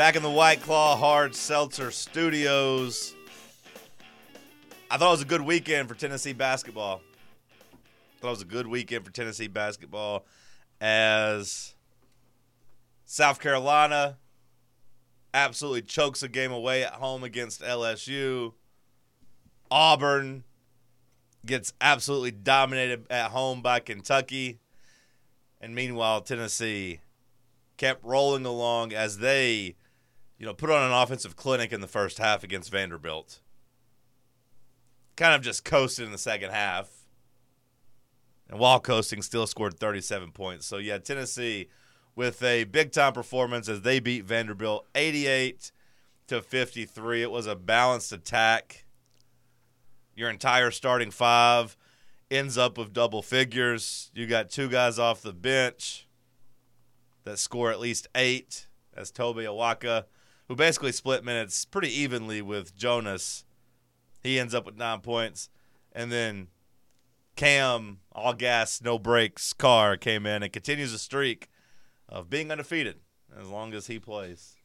Back in the White Claw Hard Seltzer Studios. I thought it was a good weekend for Tennessee basketball. I thought it was a good weekend for Tennessee basketball as South Carolina absolutely chokes a game away at home against LSU. Auburn gets absolutely dominated at home by Kentucky. And meanwhile, Tennessee kept rolling along as they, you know, put on an offensive clinic in the first half against Vanderbilt. Kind of just coasted in the second half. And while coasting, still scored 37 points. So, yeah, Tennessee with a big time performance as they beat Vanderbilt 88 to 53. It was a balanced attack. Your entire starting five ends up with double figures. You got two guys off the bench that score at least eight. That's Tobe Awaka, who basically split minutes pretty evenly with Jonas. He ends up with nine points. And then Cam, all gas, no brakes, Carr came in and continues a streak of being undefeated as long as he plays.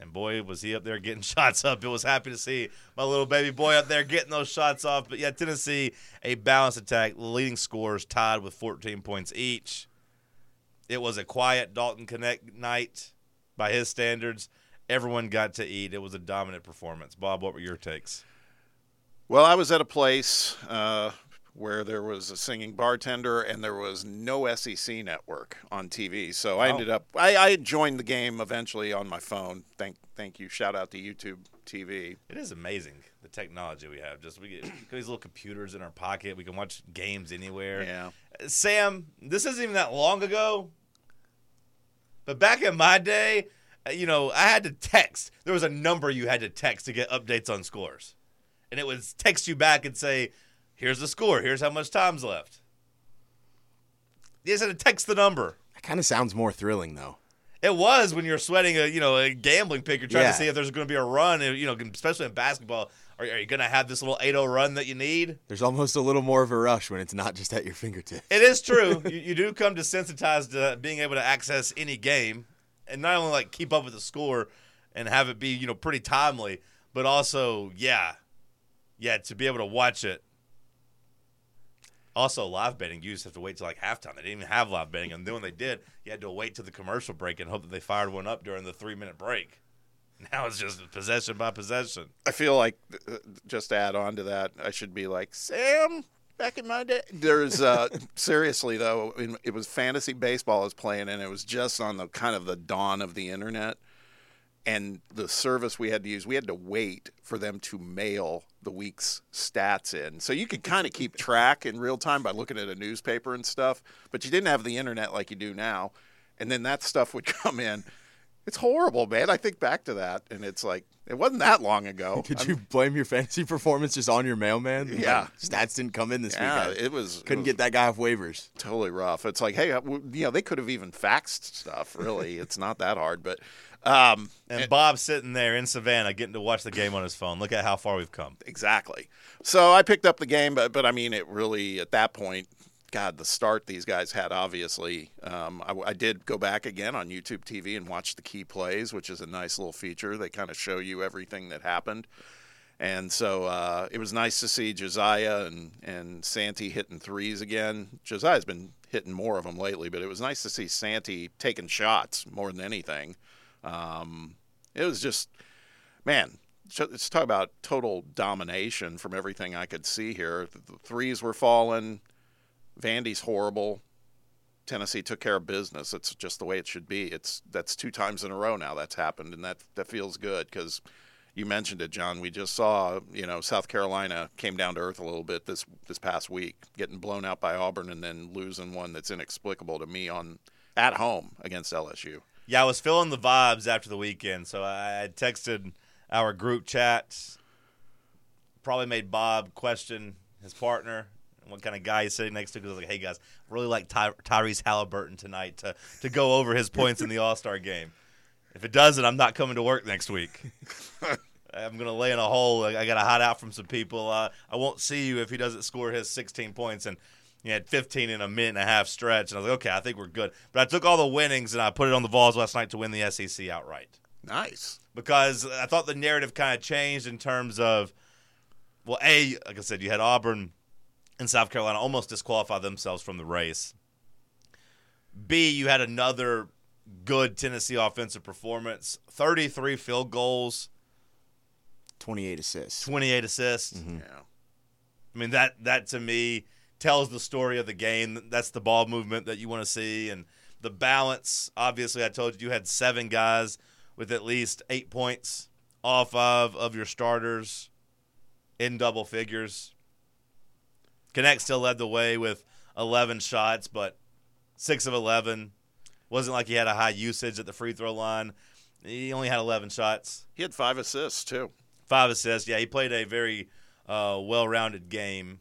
And boy, was he up there getting shots up. It was happy to see my little baby boy up there getting those shots off. But yeah, Tennessee, a balanced attack, leading scores tied with 14 points each. It was a quiet Dalton Knecht night by his standards. Everyone got to eat. It was a dominant performance. Bob, what were your takes? Well, I was at a place uh, where there was a singing bartender and there was no SEC network on TV. So I Oh. ended up I, I joined the game eventually on my phone. Thank thank you. Shout out to YouTube TV. It is amazing the technology we have. Just we get these little computers in our pocket. We can watch games anywhere. Yeah. Sam, this isn't even that long ago, but back in my day, Uh, you know, I had to text. There was a number you had to text to get updates on scores, and it would text you back and say, "Here's the score. Here's how much time's left." You just had to text the number. That kind of sounds more thrilling, though. It was when you're sweating a you know a gambling pick. You're trying Yeah. to see if there's going to be a run. You know, especially in basketball. Are, are you going to have this little 8-0 run that you need? There's almost a little more of a rush when it's not just at your fingertips. It is true. you, you do come desensitized to being able to access any game, and not only like keep up with the score and have it be you know pretty timely, but also yeah, yeah to be able to watch it. Also, live betting you just have to wait till like halftime. They didn't even have live betting, and then when they did, you had to wait till the commercial break and hope that they fired one up during the three minute break. Now it's just possession by possession. I feel like uh, just add on to that, I should be like Sam. Back in my day, there's uh, seriously though, it was fantasy baseball I was playing, and it was just on the kind of the dawn of the internet, and the service we had to use, we had to wait for them to mail the week's stats in, so you could kind of keep track in real time by looking at a newspaper and stuff, but you didn't have the internet like you do now, and then that stuff would come in. It's horrible, man. I think back to that, and it's like it wasn't that long ago. Could I'm- you blame your fantasy performance just on your mailman? Like, Yeah. stats didn't come in this Yeah, week. I it was couldn't it was get that guy off waivers. totally rough. It's like, hey, uh, you know, they could have even faxed stuff. Really, it's not that hard. But um, And Bob's sitting there in Savannah getting to watch the game on his phone. Look at how far we've come. exactly. So I picked up the game, but but I mean, it really at that point, God, the start these guys had. Obviously, um, I, I did go back again on YouTube TV and watch the key plays, which is a nice little feature. They kind of show you everything that happened. And so uh, it was nice to see Josiah and, and Santi hitting threes again. Josiah's been hitting more of them lately, but it was nice to see Santi taking shots more than anything. Um, it was just, man, let's talk about total domination from everything I could see here. The threes were falling. Vandy's horrible. Tennessee took care of business. It's just the way it should be. It's that's two times in a row now that's happened, and that that feels good because you mentioned it, John. We just saw, you know, South Carolina came down to earth a little bit this this past week, getting blown out by Auburn and then losing one that's inexplicable to me on at home against LSU. Yeah, I was feeling the vibes after the weekend, so I texted our group chat. Probably made Bob question his partner, what kind of guy he's sitting next to. Because I was like, "Hey guys, I really like Ty- Tyrese Halliburton tonight to to go over his points in the All Star game. If it doesn't, I'm not coming to work next week. I'm gonna lay in a hole. I got to hide out from some people. Uh, I won't see you if he doesn't score his 16 points and." He had 15 in a minute and a half stretch, and I was like, okay, I think we're good. But I took all the winnings and I put it on the Vols last night to win the SEC outright. Nice. because I thought the narrative kind of changed in terms of, well, a like I said, you had Auburn and South Carolina almost disqualify themselves from the race. B, you had another good Tennessee offensive performance, thirty-three field goals, 28 assists. twenty-eight assists. Mhm. Yeah. I mean that that to me tells the story of the game. That's the ball movement that you want to see and the balance. Obviously, I told you you had seven guys with at least eight points off of of your starters in double figures. Knecht still led the way with 11 shots, but six of 11. Wasn't like he had a high usage at the free throw line. He only had 11 shots He had five assists too. five assists. Yeah, he played a very uh, well-rounded game.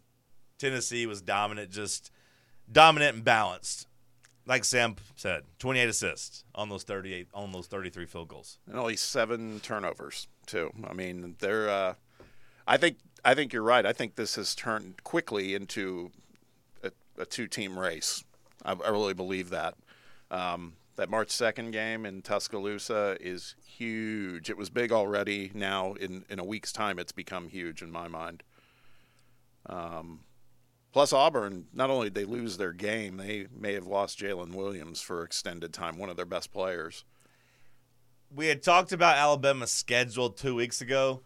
Tennessee was dominant, just dominant and balanced. Like Sam said, 28 assists on those 38, on those 33 field goals. and only seven turnovers too. I mean, they're. Uh, I think I think you're right. I think this has turned quickly into a, a two-team race. I, I really believe that. Um, that March second game in Tuscaloosa is huge. It was big already. Now, in in a week's time, it's become huge in my mind. Um, plus, Auburn not only did they lose their game, they may have lost Jaylin Williams for extended time, one of their best players. We had talked about Alabama's schedule two weeks ago.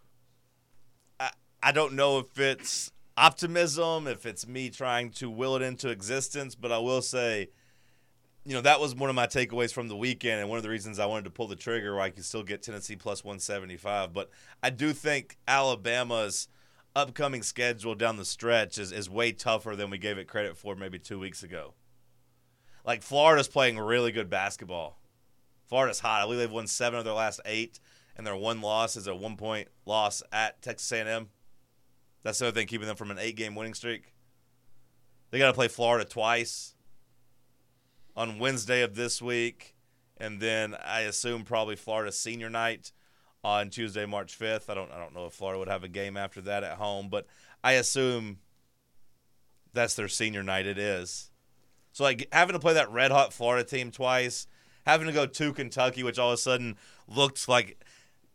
I, don't know if it's optimism, if it's me trying to will it into existence, but I will say, you know, that was one of my takeaways from the weekend, and one of the reasons I wanted to pull the trigger where I could still get Tennessee plus 175. But I do think Alabama's upcoming schedule down the stretch is, is way tougher than we gave it credit for maybe two weeks ago. Like, Florida's playing really good basketball. Florida's hot. I believe they've won seven of their last eight, and their one loss is a one point loss at Texas A&M. That's the other thing keeping them from an eight game winning streak. They got to play Florida twice on Wednesday of this week, and then I assume probably Florida senior night on Tuesday, March fifth. I don't I don't know if Florida would have a game after that at home, but I assume that's their senior night. It is. So like having to play that red hot Florida team twice, having to go to Kentucky, which all of a sudden looked like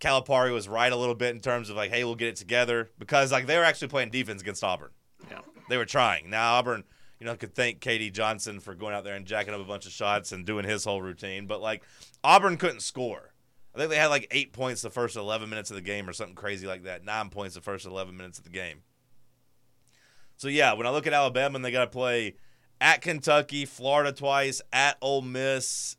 Calipari was right a little bit in terms of like, hey, we'll get it together because like they were actually playing defense against Auburn. Yeah. They were trying. Now Auburn, you know, could thank KD Johnson for going out there and jacking up a bunch of shots and doing his whole routine, but like Auburn couldn't score. I think they had like eight points the first 11 minutes of the game or something crazy like that. Nine points the first 11 minutes of the game. So yeah, when I look at Alabama and they got to play at Kentucky, Florida twice, at Ole Miss,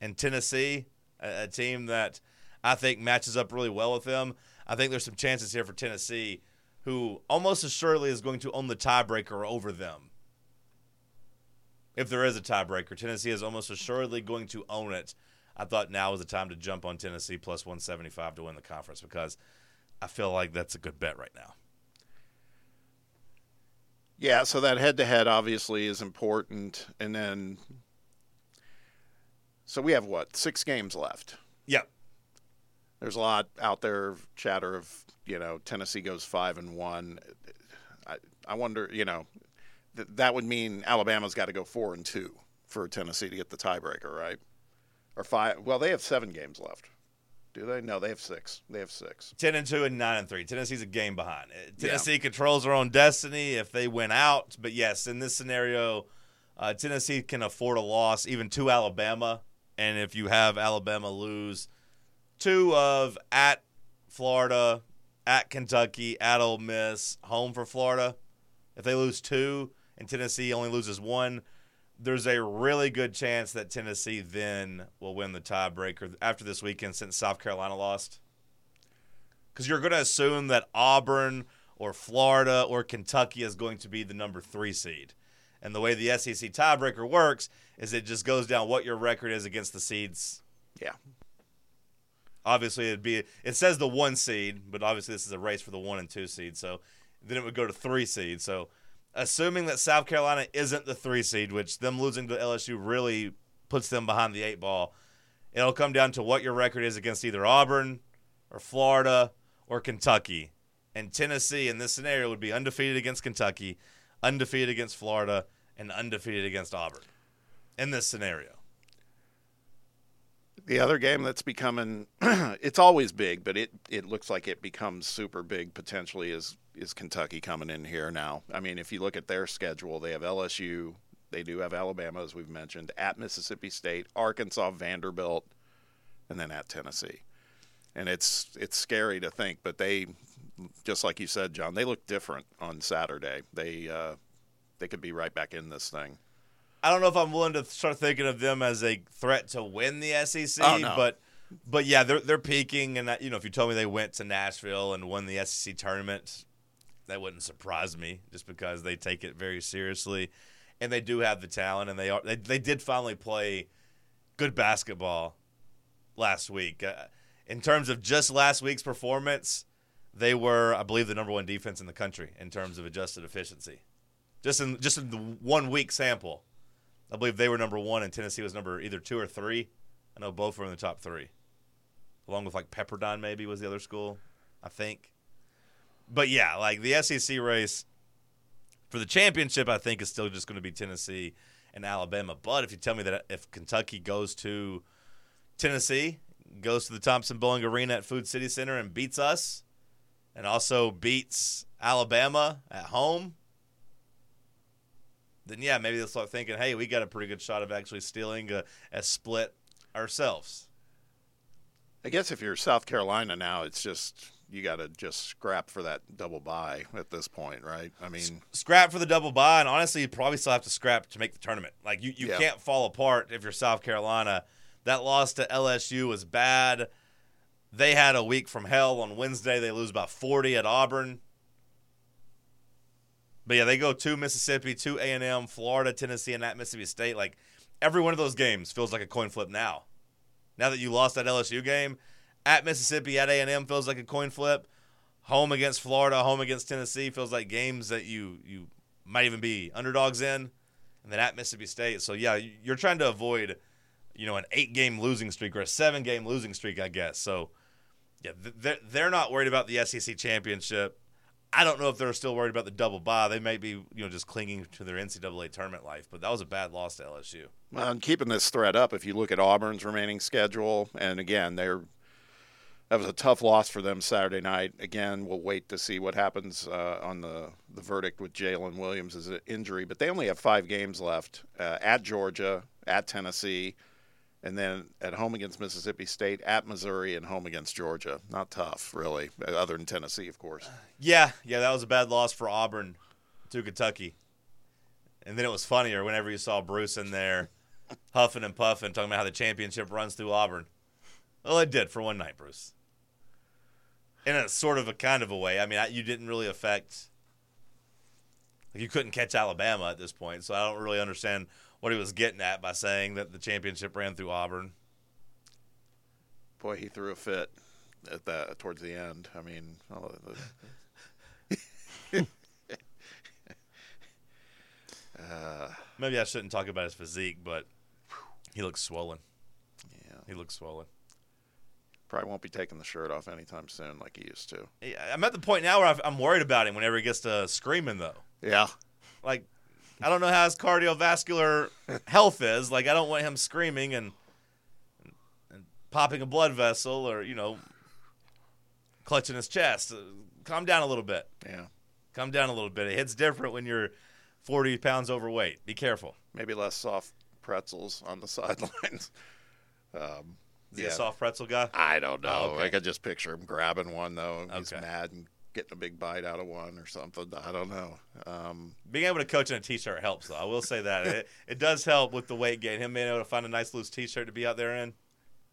and Tennessee, a, a team that I think matches up really well with them. I think there's some chances here for Tennessee, who almost assuredly is going to own the tiebreaker over them. If there is a tiebreaker, Tennessee is almost assuredly going to own it. I thought now was the time to jump on Tennessee plus 175 to win the conference because I feel like that's a good bet right now. Yeah, so that head to head obviously is important. And then, so we have what, six games left? Yep. There's a lot out there, chatter of, you know, Tennessee goes five and one. I, I wonder, you know, th- that would mean Alabama's got to go four and two for Tennessee to get the tiebreaker, right? Or five. Well, they have seven games left. Do they? No, they have six. They have six. 10 and 2 and 9 and 3. Tennessee's a game behind. Uh, Tennessee controls their own destiny if they win out. But yes, in this scenario, uh, Tennessee can afford a loss even to Alabama. And if you have Alabama lose two of at Florida, at Kentucky, at Ole Miss, home for Florida, if they lose two and Tennessee only loses one, there's a really good chance that Tennessee then will win the tiebreaker after this weekend since South Carolina lost. Because you're going to assume that Auburn or Florida or Kentucky is going to be the number three seed. And the way the SEC tiebreaker works is it just goes down what your record is against the seeds. Yeah. Obviously, it'd be it says the one seed, but obviously this is a race for the one and two seed. So then it would go to three seed. So assuming that South Carolina isn't the three seed, which them losing to LSU really puts them behind the eight ball, it'll come down to what your record is against either Auburn or Florida or Kentucky. And Tennessee in this scenario would be undefeated against Kentucky, undefeated against Florida, and undefeated against Auburn in this scenario. The other game that's becoming it's always big, but it, it looks like it becomes super big potentially is is Kentucky coming in here now. I mean, if you look at their schedule, they have LSU, they do have Alabama as we've mentioned, at Mississippi State, Arkansas, Vanderbilt, and then at Tennessee. And it's it's scary to think, but they just like you said, John, they look different on Saturday. They uh, they could be right back in this thing. I don't know if I'm willing to start thinking of them as a threat to win the SEC, Oh, no. but but yeah, they're they're peaking, and that, you know, if you told me they went to Nashville and won the SEC tournament, that wouldn't surprise me, just because they take it very seriously, and they do have the talent, and they are they, they did finally play good basketball last week. Uh, in terms of just last week's performance, they were, I believe, the number one defense in the country in terms of adjusted efficiency. Just in just in the one week sample, I believe they were number one, and Tennessee was number either two or three. I know both were in the top three, along with like Pepperdine maybe was the other school, I think. But yeah, like the SEC race for the championship, I think is still just going to be Tennessee and Alabama. But if you tell me that if Kentucky goes to Tennessee, goes to the Thompson-Boling Arena at Food City Center and beats us, and also beats Alabama at home, then yeah, maybe they'll start thinking, hey, we got a pretty good shot of actually stealing a, a split ourselves. I guess if you're South Carolina now, it's just you got to just scrap for that double bye at this point, right? I mean, Scrap for the double bye, and honestly, you probably still have to scrap to make the tournament. Like you, you Yeah. can't fall apart if you're South Carolina. That loss to LSU was bad. They had a week from hell on Wednesday. They lose by 40 at Auburn. But yeah, they go to Mississippi, to A and M, Florida, Tennessee, and at Mississippi State. Like every one of those games feels like a coin flip now. Now that you lost that LSU game, at Mississippi, at A and M feels like a coin flip. Home against Florida, home against Tennessee feels like games that you you might even be underdogs in, and then at Mississippi State. So yeah, you- you're trying to avoid, you know, an eight game losing streak or a seven game losing streak, I guess. So yeah, they're they're not worried about the SEC championship. I don't know if they're still worried about the double bye. They may be, you know, just clinging to their NCAA tournament life. But that was a bad loss to LSU. well, and keeping this thread up, if you look at Auburn's remaining schedule, and again, they're that was a tough loss for them Saturday night. Again, we'll wait to see what happens uh, on the the verdict with Jaylin Williams' injury. But they only have five games left uh, at Georgia, at Tennessee, and then at home against Mississippi State, at Missouri, and home against Georgia. Not tough, really, other than Tennessee, of course. Yeah, yeah, that was a bad loss for Auburn to Kentucky. And then it was funnier whenever you saw Bruce in there huffing and puffing, talking about how the championship runs through Auburn. Well, it did for one night, Bruce. In a sort of a kind of a way. I mean, I- you didn't really affect. You couldn't catch Alabama at this point, so I don't really understand what he was getting at by saying that the championship ran through Auburn. Boy, he threw a fit at that towards the end. I mean, the- Maybe I shouldn't talk about his physique, but he looks swollen. yeah, He looks swollen. probably won't be taking the shirt off anytime soon like he used to. Yeah, I'm at the point now where I've- I'm worried about him whenever he gets to screaming, though. Yeah, Like, I don't know how his cardiovascular health is. Like, I don't want him screaming and, and popping a blood vessel or, you know, clutching his chest. Uh, Calm down a little bit. yeah. Calm down a little bit. It hits different when you're 40 pounds overweight. Be careful. Maybe less soft pretzels on the sidelines. Um, Is he yeah. a soft pretzel guy? I don't know. Oh, okay. I could just picture him grabbing one though. He's Okay. mad and getting a big bite out of one or something. I don't know. Um, Being able to coach in a t-shirt helps, though. I will say that it, it does help with the weight gain. Him being able to find a nice loose t-shirt to be out there in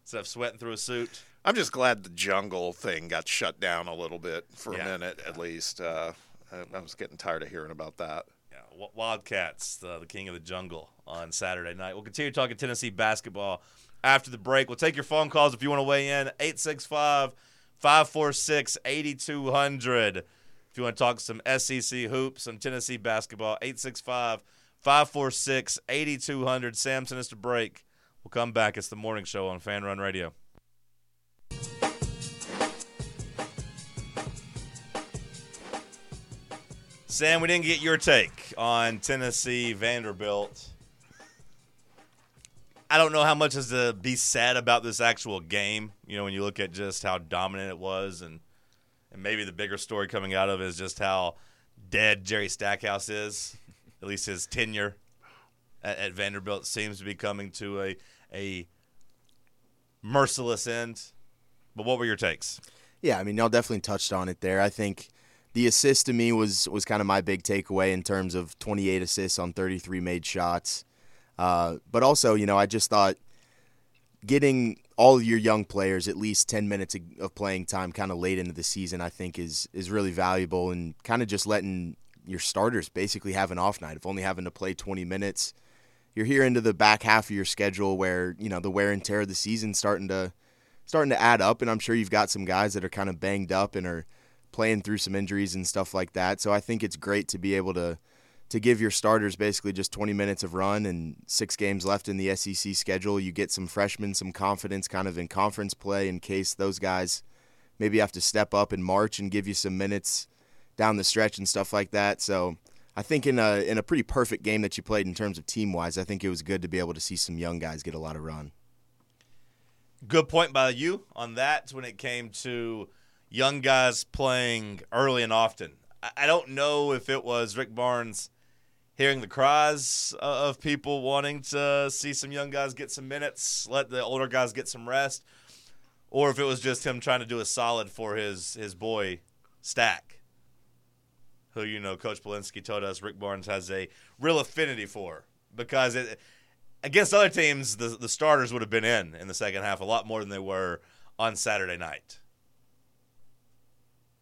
instead of sweating through a suit. I'm just glad the jungle thing got shut down a little bit for Yeah. a minute at least. Uh, I, I was getting tired of hearing about that. Yeah, Wildcats, the, the king of the jungle, on Saturday night. We'll continue talking Tennessee basketball after the break. We'll take your phone calls if you want to weigh in. 865 546 8200. If you want to talk some SEC hoops, some Tennessee basketball, 865 546 8200. Sam sent us to break. We'll come back. It's the morning show on Fan Run Radio. Sam, we didn't get your take on Tennessee Vanderbilt. I don't know how much is to be said about this actual game. You know, when you look at just how dominant it was, and and maybe the bigger story coming out of it is just how dead Jerry Stackhouse is. At least his tenure at, at Vanderbilt seems to be coming to a a merciless end. But what were your takes? Yeah, I mean, y'all definitely touched on it there. I think the assist to me was was kind of my big takeaway in terms of 28 assists on 33 made shots. Uh, but also, you know, I just thought getting all your young players at least 10 minutes of playing time kind of late into the season, I think is is really valuable and kind of just letting your starters basically have an off night of only having to play 20 minutes. You're here into the back half of your schedule where, you know, the wear and tear of the season starting to starting to add up and I'm sure you've got some guys that are kind of banged up and are playing through some injuries and stuff like that. So I think it's great to be able to to give your starters basically just 20 minutes of run and six games left in the SEC schedule. You get some freshmen, some confidence kind of in conference play in case those guys maybe have to step up in March and give you some minutes down the stretch and stuff like that. So I think in a in a pretty perfect game that you played in terms of team wise, I think it was good to be able to see some young guys get a lot of run. Good point by you on that when it came to young guys playing early and often. I don't know if it was Rick Barnes hearing the cries uh, of people wanting to see some young guys get some minutes, let the older guys get some rest, or if it was just him trying to do a solid for his his boy Stack, who you know Coach Polinsky told us Rick Barnes has a real affinity for because it, against other teams the the starters would have been in in the second half a lot more than they were on Saturday night.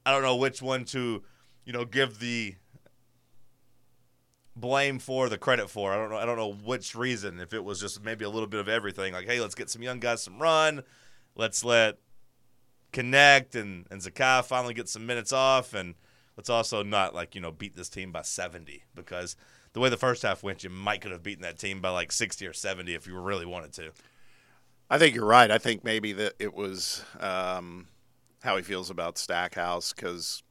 I don't know which one to, you know, give the blame for, the credit for. I don't know. I don't know which reason. If it was just maybe a little bit of everything, like, hey, let's get some young guys some run. Let's let Knecht and and Zakai finally get some minutes off, and let's also not like you know beat this team by seventy because the way the first half went, you might could have beaten that team by like sixty or seventy if you really wanted to. I think you're right. I think maybe that it was. Um, how he feels about Stackhouse because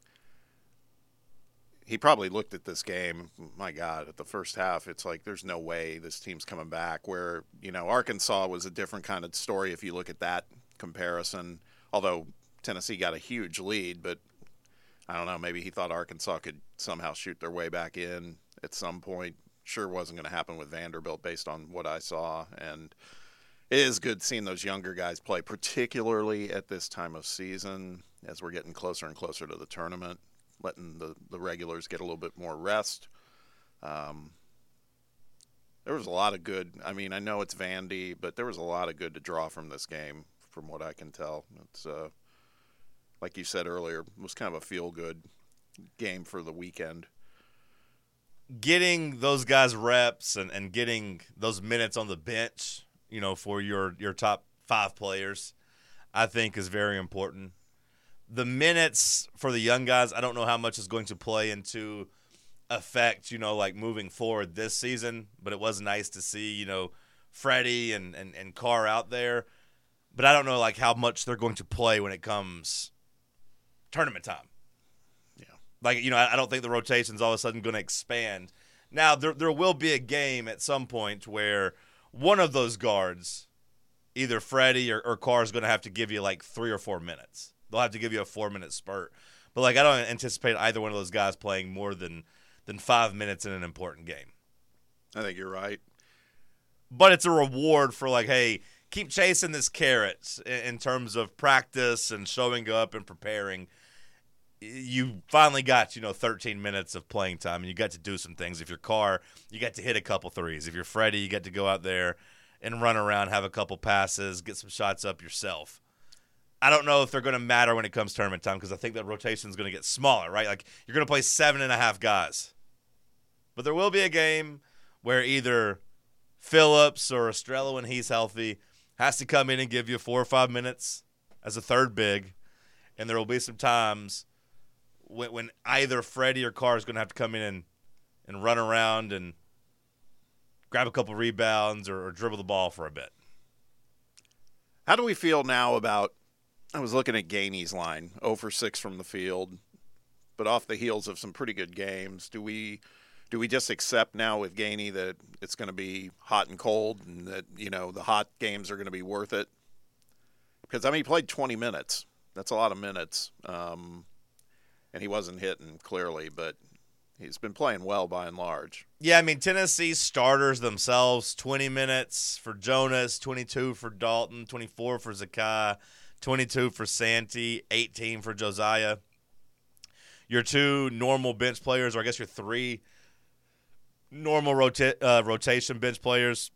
he probably looked at this game. My God, at the first half, it's like there's no way this team's coming back. Where you know Arkansas was a different kind of story if you look at that comparison. Although Tennessee got a huge lead, but I don't know. Maybe he thought Arkansas could somehow shoot their way back in at some point. Sure wasn't going to happen with Vanderbilt based on what I saw and it is good seeing those younger guys play, particularly at this time of season as we're getting closer and closer to the tournament, letting the, the regulars get a little bit more rest. Um, there was a lot of good. I mean, I know it's Vandy, but there was a lot of good to draw from this game, from what I can tell. It's uh, like you said earlier, it was kind of a feel good game for the weekend. Getting those guys reps and, and getting those minutes on the bench you know, for your your top five players, I think is very important. The minutes for the young guys, I don't know how much is going to play into effect, you know, like moving forward this season, but it was nice to see, you know, Freddie and, and, and Carr out there. But I don't know like how much they're going to play when it comes tournament time. Yeah. Like, you know, I, I don't think the rotation's all of a sudden going to expand. Now, there, there will be a game at some point where – one of those guards, either Freddie or, or Carr, is going to have to give you like three or four minutes. They'll have to give you a four minute spurt. But like I don't anticipate either one of those guys playing more than than five minutes in an important game. I think you're right. But it's a reward for like, hey, keep chasing this carrot in terms of practice and showing up and preparing. You finally got you know 13 minutes of playing time, and you got to do some things. If you're Carr, you got to hit a couple threes. If you're Freddie, you got to go out there and run around, have a couple passes, get some shots up yourself. I don't know if they're going to matter when it comes tournament time because I think that rotation is going to get smaller, right? Like you're going to play seven and a half guys, but there will be a game where either Phillips or Estrella, when he's healthy, has to come in and give you four or five minutes as a third big, and there will be some times when, when either Freddie or Carr is going to have to come in and, and run around and grab a couple rebounds or, or dribble the ball for a bit. How do we feel now about? I was looking at Gainey's line, 0 for 6 from the field, but off the heels of some pretty good games. Do we do we just accept now with Gainey that it's going to be hot and cold, and that you know the hot games are going to be worth it? Because I mean, he played 20 minutes. That's a lot of minutes, um, and he wasn't hitting clearly, but he's been playing well by and large. Yeah, I mean Tennessee starters themselves, 20 minutes for Jonas, 22 for Dalton, 24 for Zakai, 22 for Santi, 18 for Josiah. Your two normal bench players, or I guess your three normal rota- uh, rotation bench players.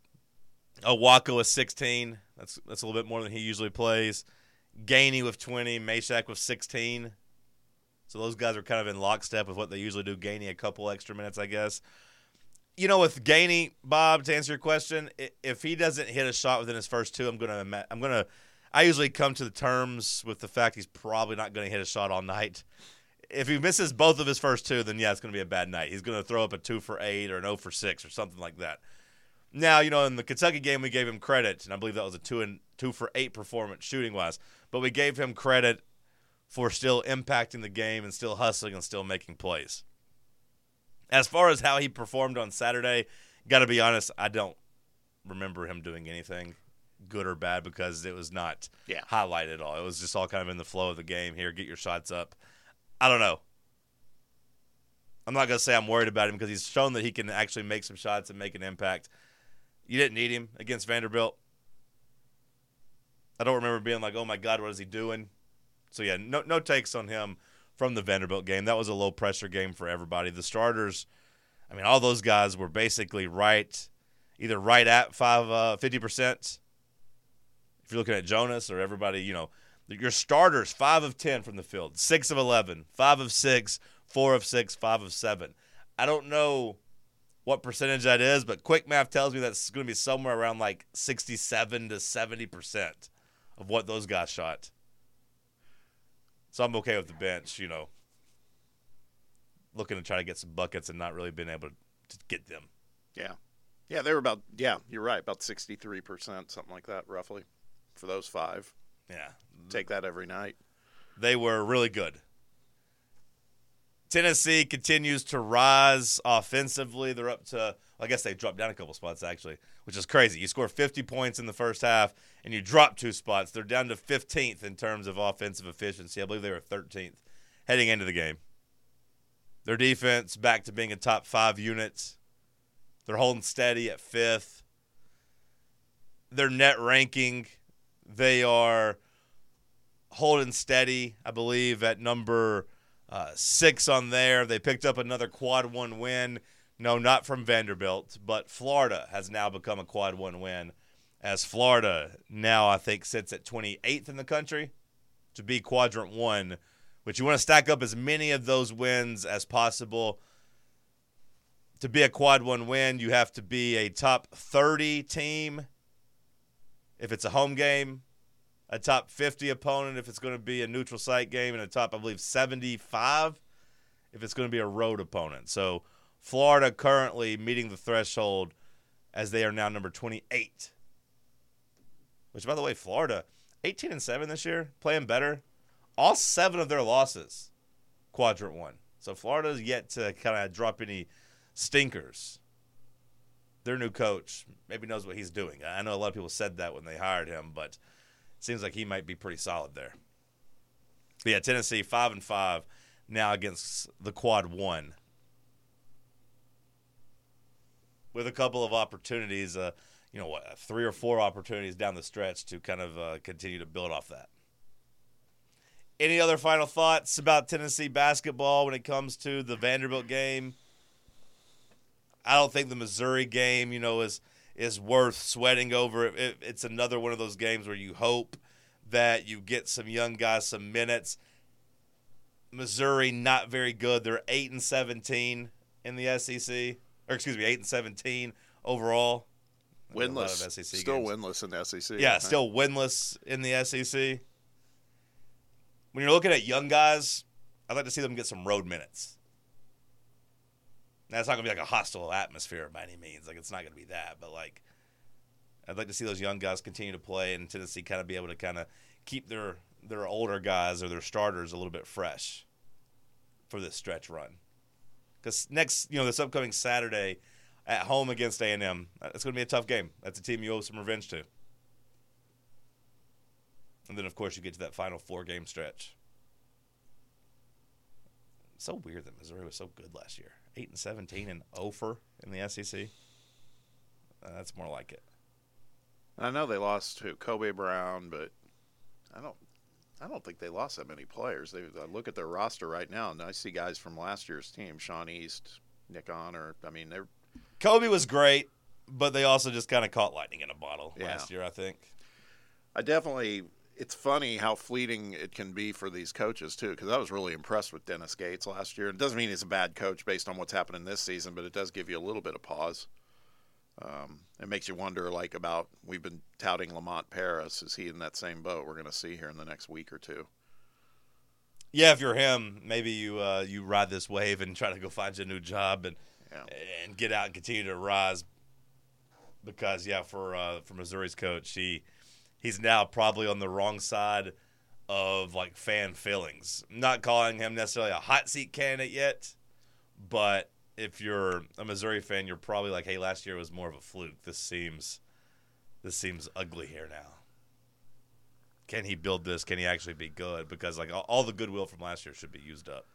Awaka with 16. That's that's a little bit more than he usually plays. Gainey with 20. Mashack with 16. So those guys are kind of in lockstep with what they usually do. Gainey a couple extra minutes, I guess. You know, with Gainey, Bob, to answer your question, if he doesn't hit a shot within his first two, I'm gonna I'm gonna I usually come to the terms with the fact he's probably not going to hit a shot all night. If he misses both of his first two, then yeah, it's going to be a bad night. He's going to throw up a two for eight or an zero oh for six or something like that. Now, you know, in the Kentucky game, we gave him credit, and I believe that was a two and two for eight performance shooting wise. But we gave him credit for still impacting the game and still hustling and still making plays. As far as how he performed on Saturday, got to be honest, I don't remember him doing anything good or bad because it was not yeah. highlighted at all. It was just all kind of in the flow of the game. Here, get your shots up. I don't know. I'm not going to say I'm worried about him because he's shown that he can actually make some shots and make an impact. You didn't need him against Vanderbilt. I don't remember being like, "Oh my God, what is he doing?" So yeah, no no takes on him from the Vanderbilt game. That was a low pressure game for everybody. The starters, I mean, all those guys were basically right, either right at five uh, fifty percent. If you're looking at Jonas or everybody, you know, your starters five of ten from the field, six of 11, five of six, four of six, five of seven. I don't know what percentage that is, but quick math tells me that's going to be somewhere around like sixty-seven to seventy percent of what those guys shot. So I'm okay with the bench, you know, looking to try to get some buckets and not really being able to get them. Yeah. Yeah, they were about, yeah, you're right, about 63%, something like that, roughly, for those five. Yeah. Take that every night. They were really good. Tennessee continues to rise offensively. They're up to, I guess they dropped down a couple spots actually, which is crazy. You score 50 points in the first half and you drop two spots. They're down to 15th in terms of offensive efficiency. I believe they were 13th heading into the game. Their defense back to being a top five unit. They're holding steady at fifth. Their net ranking, they are holding steady, I believe, at number uh, six on there. They picked up another quad one win. No, not from Vanderbilt, but Florida has now become a quad one win. As Florida now, I think, sits at 28th in the country to be quadrant one, which you want to stack up as many of those wins as possible. To be a quad one win, you have to be a top 30 team if it's a home game a top 50 opponent if it's going to be a neutral site game, and a top, I believe, 75 if it's going to be a road opponent. So Florida currently meeting the threshold as they are now number 28. Which, by the way, Florida, 18 and 7 this year, playing better. All seven of their losses, quadrant one. So Florida's yet to kind of drop any stinkers. Their new coach maybe knows what he's doing. I know a lot of people said that when they hired him, but it – seems like he might be pretty solid there. But yeah, Tennessee five and five now against the quad one, with a couple of opportunities. Uh, you know what, three or four opportunities down the stretch to kind of uh, continue to build off that. Any other final thoughts about Tennessee basketball when it comes to the Vanderbilt game? I don't think the Missouri game, you know, is is worth sweating over. It, it's another one of those games where you hope that you get some young guys some minutes. Missouri not very good. They're eight and seventeen in the SEC, or excuse me, eight and seventeen overall. Winless, SEC still games. winless in the SEC. Yeah, still winless in the SEC. When you're looking at young guys, I'd like to see them get some road minutes. It's not to be like a hostile atmosphere by any means. Like, it's not to be that. But, like, I'd like to see those young guys continue to play and Tennessee kind of be able to kind of keep their, their older guys or their starters a little bit fresh for this stretch run. because next, you know, this upcoming Saturday at home against A and M, uh, it's going to be a tough game. That's a team you owe some revenge to. And then, of course, you get to that final four game stretch. so weird that Missouri was so good last year. 8 and 17 and over in the SEC. Uh, that's more like it. I know they lost to Kobe Brown, but I don't. I don't think they lost that many players. They I look at their roster right now, and I see guys from last year's team: Sean East, Nick Honor. I mean, they're Kobe was great, but they also just kind of caught lightning in a bottle Yeah. last year, I think. I definitely. It's funny how fleeting it can be for these coaches too, because I was really impressed with Dennis Gates last year. It doesn't mean he's a bad coach based on what's happening this season, but it does give you a little bit of pause. Um, it makes you wonder, like about we've been touting Lamont Paris. Is he in that same boat? We're going to see here in the next week or two. Yeah, if you're him, maybe you uh, you ride this wave and try to go find you a new job and Yeah. and get out and continue to rise. Because yeah, for uh, for Missouri's coach, he he's now probably on the wrong side of like fan feelings. not calling him necessarily a hot seat candidate yet, but if you're a Missouri fan, you're probably like, hey, last year was more of a fluke. This seems this seems ugly here now. Can he build this? Can he actually be good? Because like all, all the goodwill from last year should be used up.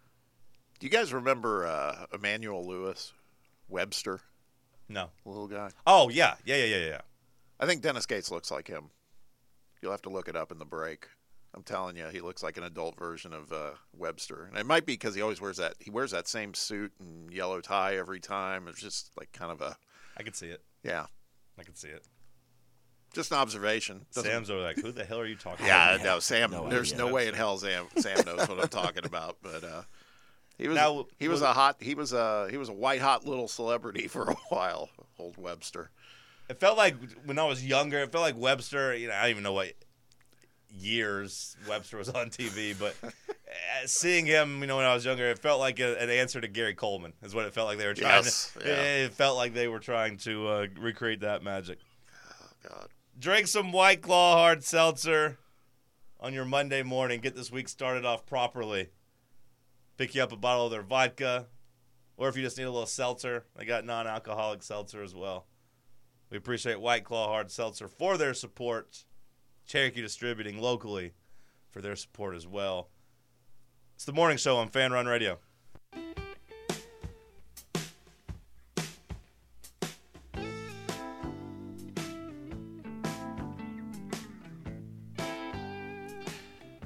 Do you guys remember uh, Emmanuel Lewis, Webster, No. little guy? Oh yeah, yeah, yeah, yeah, yeah. I think Dennis Gates looks like him. You'll have to look it up in the break. I'm telling you, he looks like an adult version of uh, Webster, and it might be because he always wears that. He wears that same suit and yellow tie every time. It's just like kind of a I can see it. yeah, I can see it. just an observation. Doesn't- Sam's over like, who the hell are you talking yeah, about? no, Sam. no there's idea. no way in hell Sam Sam knows what I'm talking about, but uh, he was Now, he was was- a hot he was a he was a white hot little celebrity for a while. Old Webster. It felt like when I was younger, it felt like Webster. You know, I don't even know what years Webster was on TV, but uh, seeing him, you know, when I was younger, it felt like a, an answer to Gary Coleman. Is what it felt like they were trying Yes, to. yeah. It felt like they were trying to uh, recreate that magic. God. Drink some White Claw hard seltzer on your Monday morning. Get this week started off properly. Pick you up a bottle of their vodka, or if you just need a little seltzer, they got non-alcoholic seltzer as well. We appreciate White Claw hard seltzer for their support. Cherokee Distributing locally for their support as well. It's the morning show on Fan Run Radio.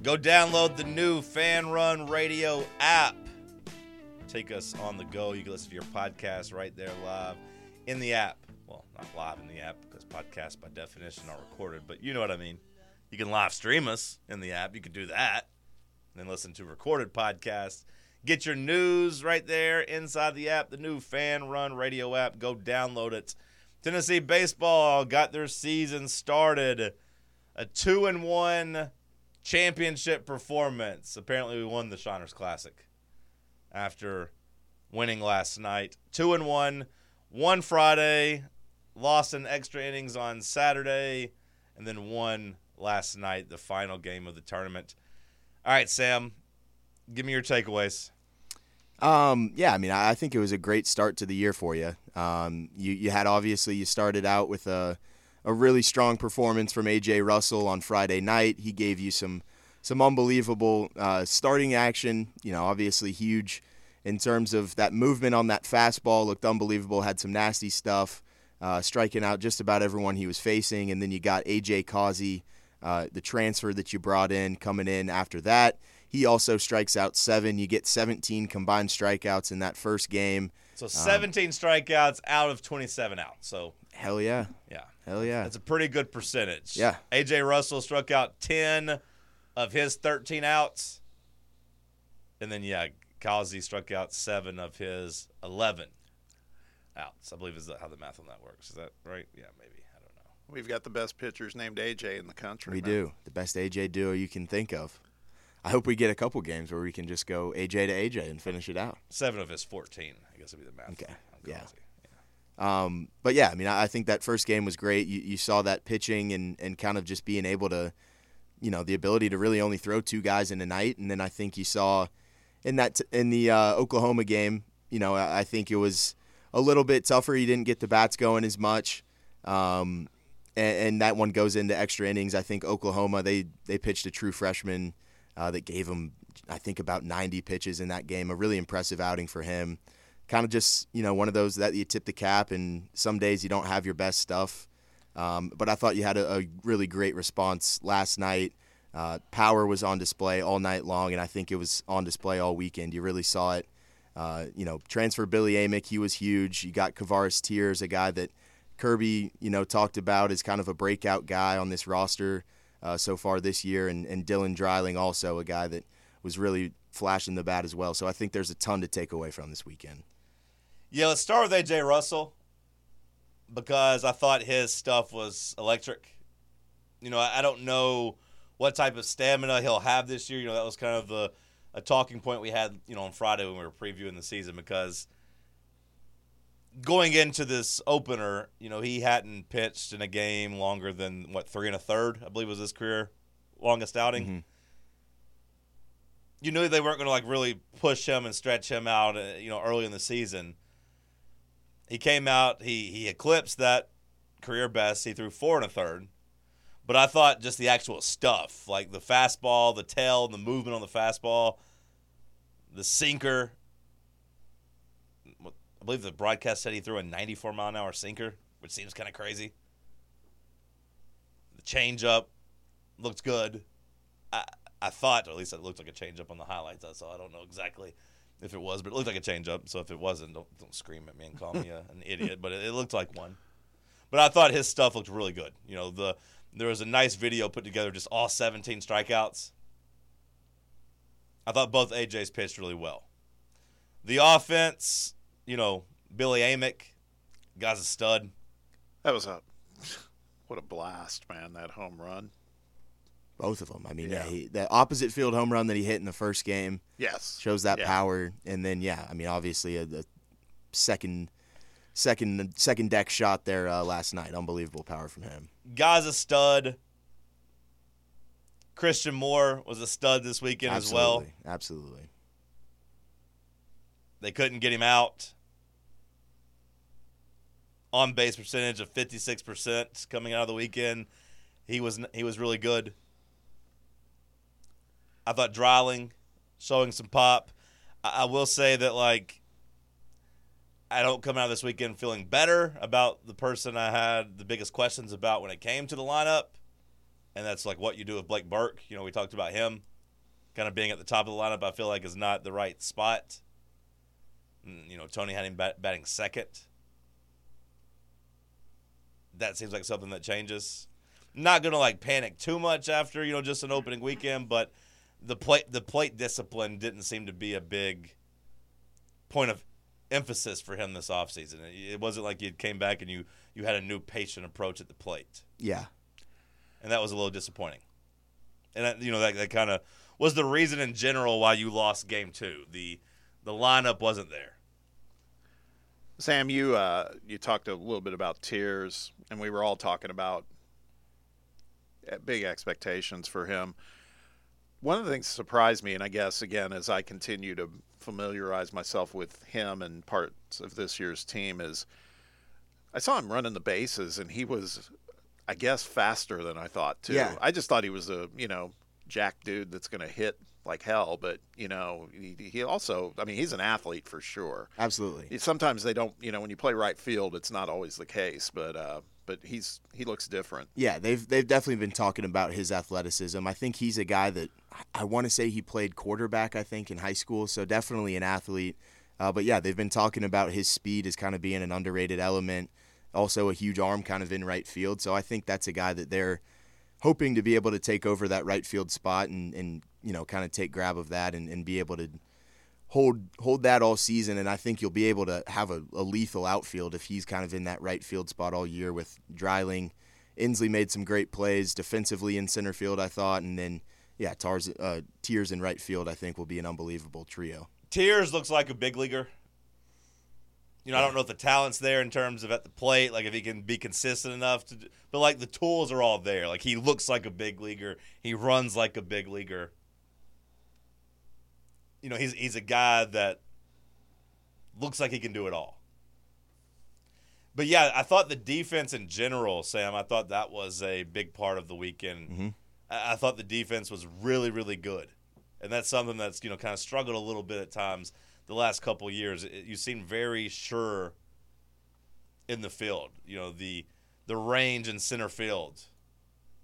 Go download the new Fan Run Radio app. Take us on the go. You can listen to your podcast right there live in the app. Not live in the app because podcasts by definition are recorded, but you know what I mean. You can live stream us in the app. You can do that. And then listen to recorded podcasts. Get your news right there inside the app, the new Fan Run Radio app. Go download it. Tennessee baseball got their season started. A two and one championship performance. Apparently, we won the Shiners Classic after winning last night. Two and one, one Friday, lost in extra innings on Saturday, and then won last night, the final game of the tournament. All right, Sam, give me your takeaways. Um, yeah, I mean, I think it was a great start to the year for you. Um, you you had obviously you started out with a a really strong performance from AJ Russell on Friday night. He gave you some some unbelievable uh, starting action. You know, obviously huge in terms of that movement on that fastball. Looked unbelievable. Had some nasty stuff, uh, striking out just about everyone he was facing. And then you got AJ Causey, uh, the transfer that you brought in, coming in after that. He also strikes out seven. You get 17 combined strikeouts in that first game. So 17 strikeouts out of 27 out. So, Hell yeah. yeah. Hell yeah. That's a pretty good percentage. Yeah. AJ Russell struck out 10 of his 13 outs. And then, yeah, Causey struck out 7 of his 11 outs. I believe is how the math on that works. Is that right? Yeah, maybe. I don't know. We've got the best pitchers named AJ in the country. We man. do. The best AJ duo you can think of. I hope we get a couple games where we can just go AJ to AJ and finish it out. 7 of his 14, I guess would be the math. Okay. on Yeah. Um, but yeah, I mean, I I think that first game was great. You, you saw that pitching and, and kind of just being able to, you know, the ability to really only throw two guys in a night. And then I think you saw in that in the uh, Oklahoma game, you know, I, I think it was a little bit tougher. He didn't get the bats going as much. Um, and, and, that one goes into extra innings. I think Oklahoma they they pitched a true freshman uh, that gave him I think about 90 pitches in that game. A really impressive outing for him. Kind of just you know one of those that you tip the cap, and some days you don't have your best stuff. Um, but I thought you had a, a, really great response last night. Uh, power was on display all night long, and I think it was on display all weekend. You really saw it. Uh, you know, transfer Billy Amick, he was huge. You got Kavares Tears, a guy that Kirby, you know, talked about as kind of a breakout guy on this roster uh, so far this year, and, and Dylan Dreiling, also a guy that was really flashing the bat as well. So I think there's a ton to take away from this weekend. Yeah, let's start with AJ Russell because I thought his stuff was electric. You know, I don't know what type of stamina he'll have this year. You know, that was kind of the a talking point we had, you know, on Friday when we were previewing the season because going into this opener, you know, he hadn't pitched in a game longer than what three and a third, I believe was his career longest outing. Mm-hmm. You knew they weren't going to like really push him and stretch him out, uh, you know, early in the season. He came out, he he eclipsed that career best. He threw four and a third. But I thought just the actual stuff, like the fastball, the tail, the movement on the fastball, the sinker. I believe the broadcast said he threw a 94 mile an hour sinker, which seems kind of crazy. The changeup looked good. I I thought, or at least it looked like a changeup on the highlights. So I don't know exactly if it was, but it looked like a changeup. So if it wasn't, don't don't scream at me and call me a, an idiot. But it, it looked like one. But I thought his stuff looked really good. You know the there was a nice video put together, just all 17 strikeouts. I thought both AJs pitched really well. The offense, you know, Billy Amick, guy's a stud. That was a what a blast, man! That home run. Both of them. I mean, yeah. yeah he, the opposite field home run that he hit in the first game. Yes, shows that yeah. power, and then yeah, I mean, obviously a, a second second second deck shot there uh, last night. Unbelievable power from him. Guy's a stud. Christian Moore was a stud this weekend Absolutely. as well. Absolutely. They couldn't get him out. On base percentage of 56% coming out of the weekend. He was he was really good. I thought Dreiling showing some pop. I, I will say that like I don't come out of this weekend feeling better about the person I had the biggest questions about when it came to the lineup. And that's like what you do with Blake Burke. You know, we talked about him kind of being at the top of the lineup, I feel like is not the right spot. Mm, you know, Tony had him bat- batting second. That seems like something that changes. Not to like panic too much after, you know, just an opening weekend, but the plate the plate discipline didn't seem to be a big point of emphasis for him this offseason. It wasn't like you came back and you you had a new patient approach at the plate. Yeah, and that was a little disappointing. And you know that that kind of was the reason in general why you lost game two. The the lineup wasn't there. Sam, you uh, you talked a little bit about tears, and we were all talking about uh, big expectations for him. One of the things that surprised me, and I guess again as I continue to familiarize myself with him and parts of this year's team is I saw him running the bases and he was I guess faster than I thought too. Yeah. I just thought he was a, you know, jack dude that's going to hit like hell, but you know, he, he, also, I mean, he's an athlete for sure. Absolutely. Sometimes they don't, you know, when you play right field, it's not always the case, but uh, but he's he looks different. Yeah, they've they've definitely been talking about his athleticism. I think he's a guy that I want to say he played quarterback. I think in high school, so definitely an athlete. Uh, but yeah, they've been talking about his speed as kind of being an underrated element. Also, a huge arm kind of in right field. So I think that's a guy that they're hoping to be able to take over that right field spot and, and you know kind of take grab of that and, and be able to hold hold that all season, and I think you'll be able to have a, a, lethal outfield if he's kind of in that right field spot all year with Dreiling. Ensley made some great plays defensively in center field, I thought, and then yeah, Tars uh, Tears in right field, I think will be an unbelievable trio. Tears looks like a big leaguer. You know, I don't know if the talent's there in terms of at the plate, like if he can be consistent enough to, but like the tools are all there. Like he looks like a big leaguer, he runs like a big leaguer you know, he's he's a guy that looks like he can do it all. But yeah, I thought the defense in general, Sam, I thought that was a big part of the weekend. Mhm. I, I thought the defense was really, really good. And that's something that's, you know, kind of struggled a little bit at times the last couple years. It, you seem very sure in the field. You know, the the range in center field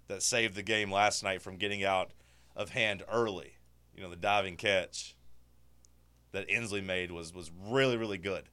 that saved the game last night from getting out of hand early. You know, the diving catch that Ensley made was was really, really good.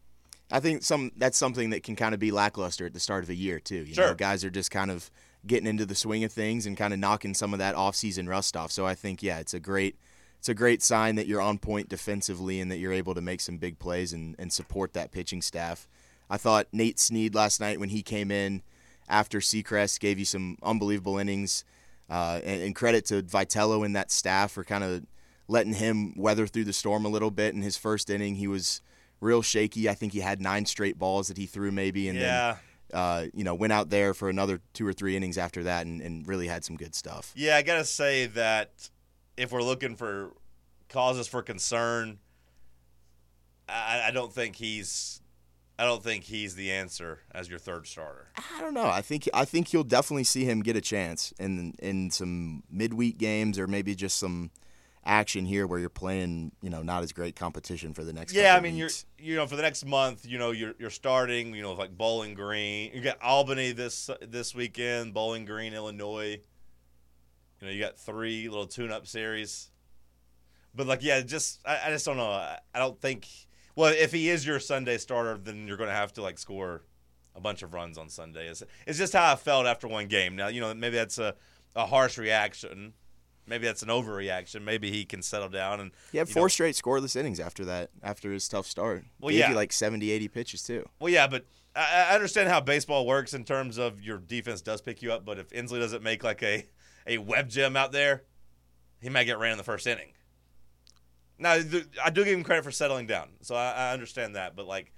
I think some that's something that can kind of be lackluster at the start of a year too. You Sure. know, guys are just kind of getting into the swing of things and kind of knocking some of that off-season rust off. So I think yeah, it's a great it's a great sign that you're on point defensively and that you're able to make some big plays and, and support that pitching staff. I thought Nate Snead last night when he came in after Sechrist gave you some unbelievable innings. Uh, and, and credit to Vitello and that staff for kind of letting him weather through the storm a little bit. In his first inning, he was real shaky. I think he had nine straight balls that he threw maybe, and yeah. then uh, you know went out there for another two or three innings after that, and, and really had some good stuff. Yeah, I gotta say that if we're looking for causes for concern, I, I don't think he's. I don't think he's the answer as your third starter. I don't know. I think I think you'll definitely see him get a chance in in some midweek games or maybe just some action here where you're playing, you know, not as great competition for the next. Yeah, I mean, weeks. you're you know for the next month, you know you're you're starting, you know like Bowling Green. You got Albany this this weekend, Bowling Green, Illinois. You know you got three little tune-up series, but like yeah, just I, I just don't know. I, I don't think. Well, if he is your Sunday starter, then you're going to have to like score a bunch of runs on Sunday. It's, it's just how I felt after one game. Now you know maybe that's a a harsh reaction. Maybe that's an overreaction. Maybe he can settle down and he had four know- straight scoreless innings after that, after his tough start. Well, Gave yeah. you like 70, 80 pitches too. Well, yeah, but I, I understand how baseball works in terms of your defense does pick you up. But if Ensley doesn't make like a a web gem out there, he might get ran in the first inning. Now, I do give him credit for settling down, so I, I understand that. But like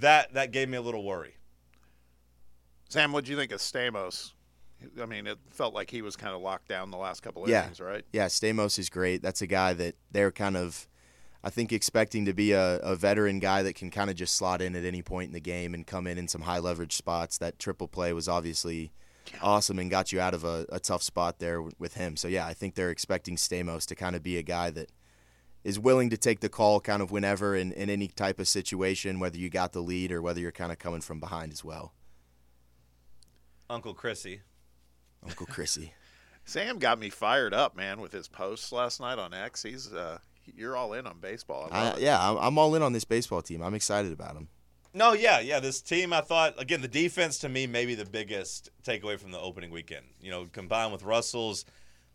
that, that gave me a little worry. Sam, what do you think of Stamos? I mean, it felt like he was kind of locked down the last couple of Yeah. innings, right? Yeah, Stamos is great. That's a guy that they're kind of, I think, expecting to be a, a veteran guy that can kind of just slot in at any point in the game and come in in some high leverage spots. That triple play was obviously awesome and got you out of a, a tough spot there w- with him. So, yeah, I think they're expecting Stamos to kind of be a guy that is willing to take the call kind of whenever in, in any type of situation, whether you got the lead or whether you're kind of coming from behind as well. Uncle Chrissy. Uncle Chrissy. Sam got me fired up, man, with his posts last night on X. He's uh, you're all in on baseball. I I, yeah, I'm, I'm all in on this baseball team. I'm excited about him. No, yeah, yeah. This team, I thought again, the defense to me maybe the biggest takeaway from the opening weekend. You know, combined with Russell's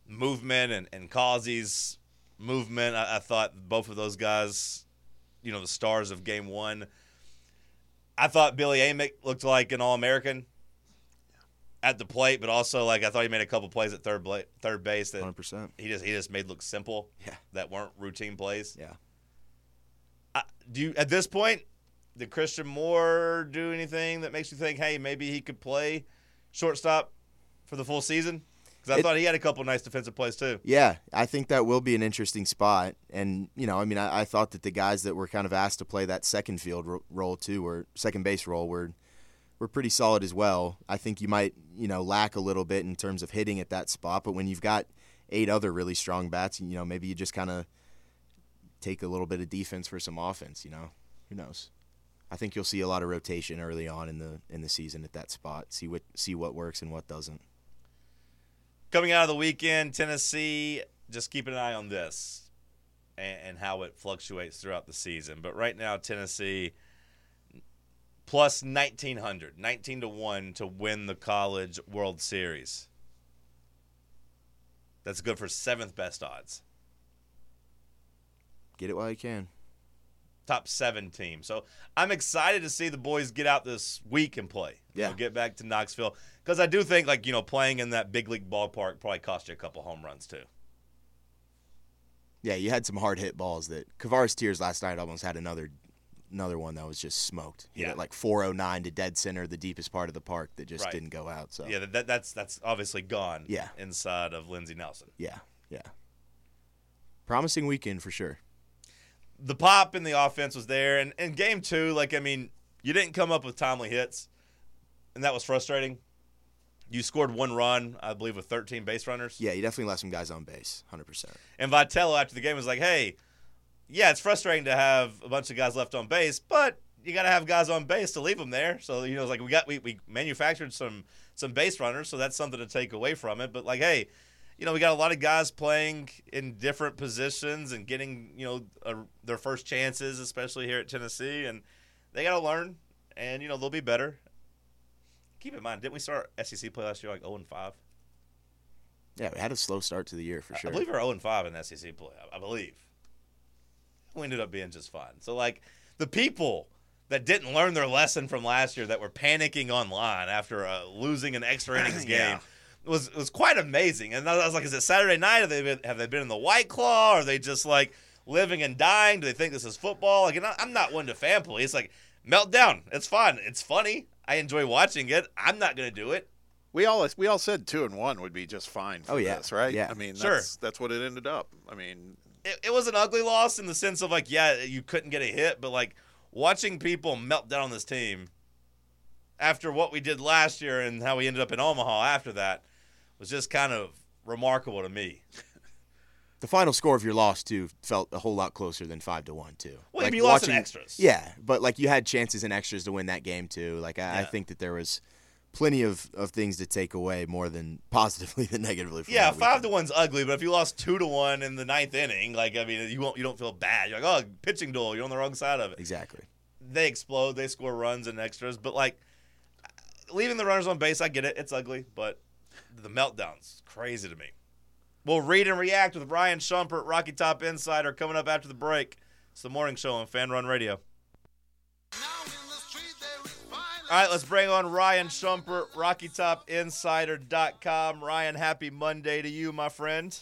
movement and and Causey's movement, I, I thought both of those guys, you know, the stars of Game One. I thought Billy Amick looked like an All American at the plate, but also like I thought he made a couple plays at third bla- third base that 100%. he just he just made look simple. Yeah. that weren't routine plays. Yeah. I, do you at this point did Christian Moore do anything that makes you think, hey, maybe he could play shortstop for the full season? Because I It- thought he had a couple nice defensive plays too. Yeah, I think that will be an interesting spot. And, you know, I mean, I, I thought that the guys that were kind of asked to play that second field ro- role too, or second base role, were, were pretty solid as well. I think you might, you know, lack a little bit in terms of hitting at that spot. But when you've got eight other really strong bats, you know, maybe you just kind of take a little bit of defense for some offense, you know? Who knows? I think you'll see a lot of rotation early on in the in the season at that spot. See what see what works and what doesn't. Coming out of the weekend, Tennessee, just keep an eye on this and, and how it fluctuates throughout the season. But right now, Tennessee plus 1900, 19 to 1 to win the College World Series. That's good for seventh best odds. Get it while you can. Top seven team. So I'm excited to see the boys get out this week and play. You know, Yeah. get back to Knoxville because I do think like you know playing in that big league ballpark probably cost you a couple home runs too. Yeah, you had some hard hit balls that Kavares Tears last night almost had another another one that was just smoked. He hit Yeah. like 409 to dead center, the deepest part of the park that just Right. didn't go out. So Yeah, that, that that's that's obviously gone. Yeah. inside of Lindsey Nelson. yeah, yeah. Promising weekend for sure. The pop in the offense was there, and in game two, like I mean, you didn't come up with timely hits, and that was frustrating. You scored one run, I believe, with 13 base runners. Yeah, you definitely left some guys on base, 100%. And Vitello after the game was like, "Hey, yeah, it's frustrating to have a bunch of guys left on base, but you got to have guys on base to leave them there. So you know, it's like we got we, we manufactured some some base runners, so that's something to take away from it. But like, hey, you know, we got a lot of guys playing in different positions and getting you know a, their first chances, especially here at Tennessee, and they got to learn, and you know they'll be better. Keep in mind, didn't we start SEC play last year like zero and five? Yeah, we had a slow start to the year for sure. I believe we we're zero and five in SEC play. I, I believe we ended up being just fine. So like the people that didn't learn their lesson from last year that were panicking online after uh, losing an extra innings game yeah. Was was quite amazing. And I was like, is it Saturday night? Have they been, have they been in the White Claw? Are they just like living and dying? Do they think this is football? Like, I'm not one to fan police. Like, meltdown. It's fun. It's funny. I enjoy watching it. I'm not gonna do it. We all we all said two and one would be just fine. oh yeah, this, right? Yeah. I mean, sure. that's, that's what it ended up. I mean, it, it was an ugly loss in the sense of like, yeah, you couldn't get a hit, but like watching people melt down on this team after what we did last year and how we ended up in Omaha after that was just kind of remarkable to me. The final score of your loss too felt a whole lot closer than five to one too. Well, like, you lost watching, in extras. Yeah, but like you had chances in extras to win that game too. Like I, yeah. I think that there was plenty of, of things to take away more than positively than negatively. yeah, five to one's ugly, but if you lost two to one in the ninth inning, like I mean, you won't you don't feel bad. You're like, oh, pitching duel, you're on the wrong side of it. Exactly. They explode, they score runs and extras, but like leaving the runners on base, I get it, it's ugly, but the meltdowns crazy to me. We'll read and react with Ryan Shumpert, Rocky Top Insider, coming up after the break. It's the morning show on Fan Run Radio. All right, let's bring on Ryan Shumpert, RockyTopInsider.com. Ryan, happy Monday to you, my friend.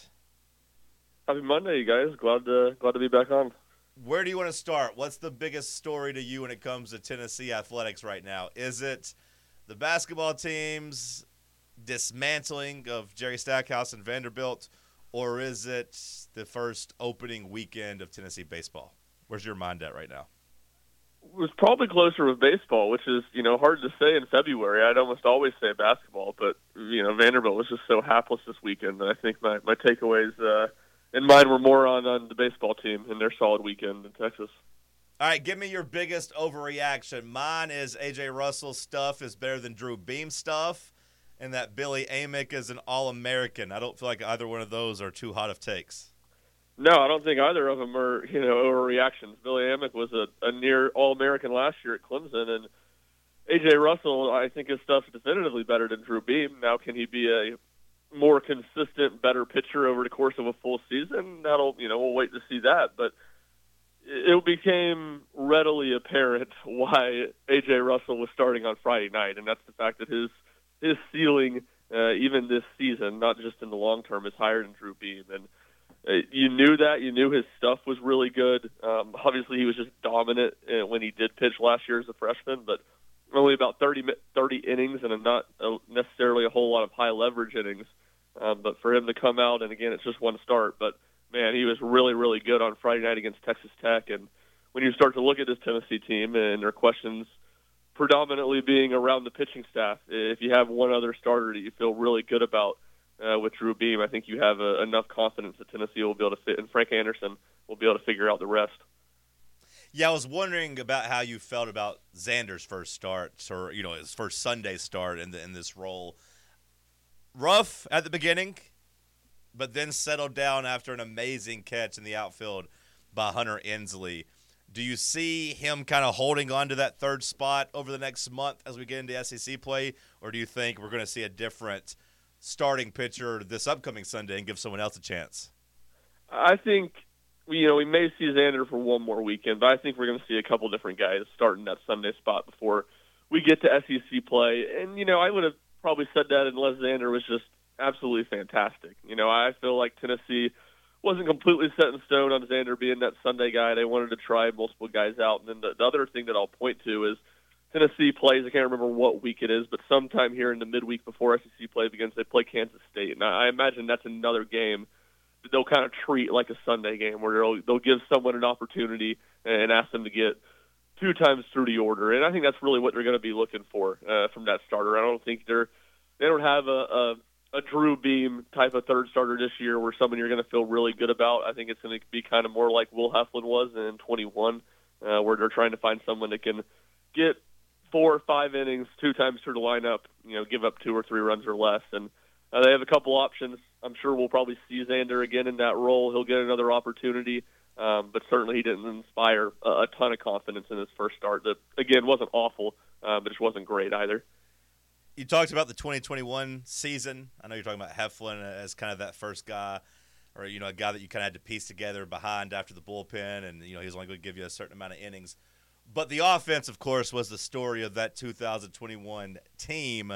Happy Monday, you guys. Glad to glad to be back on. Where do you want to start? What's the biggest story to you when it comes to Tennessee athletics right now? Is it the basketball team's dismantling of Jerry Stackhouse and Vanderbilt, or is it the first opening weekend of Tennessee baseball? Where's your mind at right now? It was probably closer with baseball, which is you know hard to say in February. I'd almost always say basketball, but you know Vanderbilt was just so hapless this weekend that I think my my takeaways uh, in mine were more on on the baseball team and their solid weekend in Texas. All right, give me your biggest overreaction. Mine is AJ Russell's stuff is better than Drew Beam stuff, and that Billy Amick is an All American. I don't feel like either one of those are too hot of takes. No, I don't think either of them are you know overreactions. Billy Amick was a, a near All American last year at Clemson, and AJ Russell, I think his stuff's definitively better than Drew Beam. Now, can he be a more consistent, better pitcher over the course of a full season? That'll you know we'll wait to see that, but it became readily apparent why AJ Russell was starting on Friday night, and that's the fact that his his ceiling, uh, even this season, not just in the long term, is higher than Drew Beam, and uh, you knew that. You knew his stuff was really good. Um, obviously, he was just dominant uh, when he did pitch last year as a freshman, but only about 30, 30 innings and not a, necessarily a whole lot of high leverage innings. Um, but for him to come out, and again, it's just one start, but man, he was really, really good on Friday night against Texas Tech. And when you start to look at this Tennessee team and their questions predominantly being around the pitching staff, if you have one other starter that you feel really good about – uh, with Drew Beam, I think you have uh, enough confidence that Tennessee will be able to fit, and Frank Anderson will be able to figure out the rest. Yeah, I was wondering about how you felt about Zander's first start, or you know, his first Sunday start in the, in this role. Rough at the beginning, but then settled down after an amazing catch in the outfield by Hunter Ensley. Do you see him kind of holding on to that third spot over the next month as we get into SEC play, or do you think we're going to see a different – starting pitcher this upcoming Sunday and give someone else a chance? I think you know we may see Zander for one more weekend, but I think we're going to see a couple different guys starting that Sunday spot before we get to SEC play. And you know I would have probably said that unless Zander was just absolutely fantastic. You know I feel like Tennessee wasn't completely set in stone on Zander being that Sunday guy. They wanted to try multiple guys out. And then the, the other thing that I'll point to is Tennessee plays. I can't remember what week it is, but sometime here in the midweek before SEC play begins, they play Kansas State, and I imagine that's another game that they'll kind of treat like a Sunday game where they'll they'll give someone an opportunity and ask them to get two times through the order, and I think that's really what they're going to be looking for uh, from that starter. I don't think they're they don't have a, a a Drew Beam type of third starter this year, where someone you're going to feel really good about. I think it's going to be kind of more like Will Heflin was in 21, uh, where they're trying to find someone that can get four or five innings, two times through the lineup, you know, give up two or three runs or less, and uh, they have a couple options. I'm sure we'll probably see Zander again in that role. He'll get another opportunity. Um, but certainly he didn't inspire a, a ton of confidence in his first start. That again wasn't awful, uh, but it wasn't great either. You talked about the 2021 season. I know you're talking about Heflin as kind of that first guy, or you know, a guy that you kind of had to piece together behind after the bullpen, and you know, he was only going to give you a certain amount of innings. But the offense, of course, was the story of that 2021 team.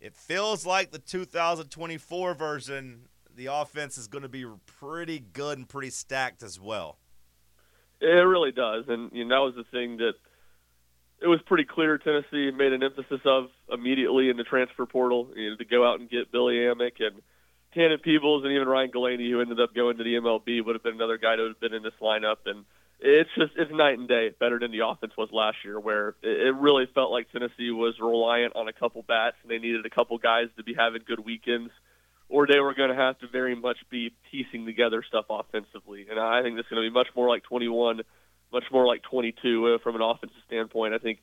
It feels like the 2024 version the offense is going to be pretty good and pretty stacked as well. It really does, and you know that was the thing that it was pretty clear Tennessee made an emphasis of immediately in the transfer portal you know, to go out and get Billy Amick and Tanner Peebles and even Ryan Galanie, who ended up going to the MLB, would have been another guy that would have been in this lineup. And it's just it's night and day better than the offense was last year, where it really felt like Tennessee was reliant on a couple bats and they needed a couple guys to be having good weekends or they were going to have to very much be piecing together stuff offensively. And I think this is going to be much more like 21, much more like 22 uh, from an offensive standpoint. I think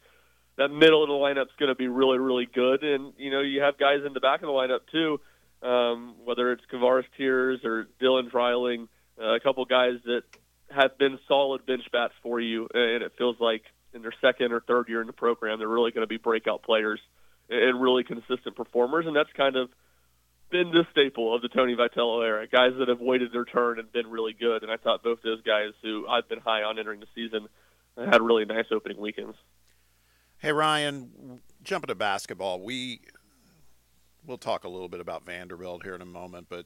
that middle of the lineup is going to be really, really good. And, you know, you have guys in the back of the lineup, too, um, whether it's Kavares Tears or Dylan Dreiling, uh, a couple guys that have been solid bench bats for you. And it feels like in their second or third year in the program, they're really going to be breakout players and really consistent performers. And that's kind of – been the staple of the Tony Vitello era. Guys that have waited their turn and been really good. And I thought both those guys, who I've been high on entering the season, had really nice opening weekends. Hey Ryan, jumping to basketball, we we'll talk a little bit about Vanderbilt here in a moment, but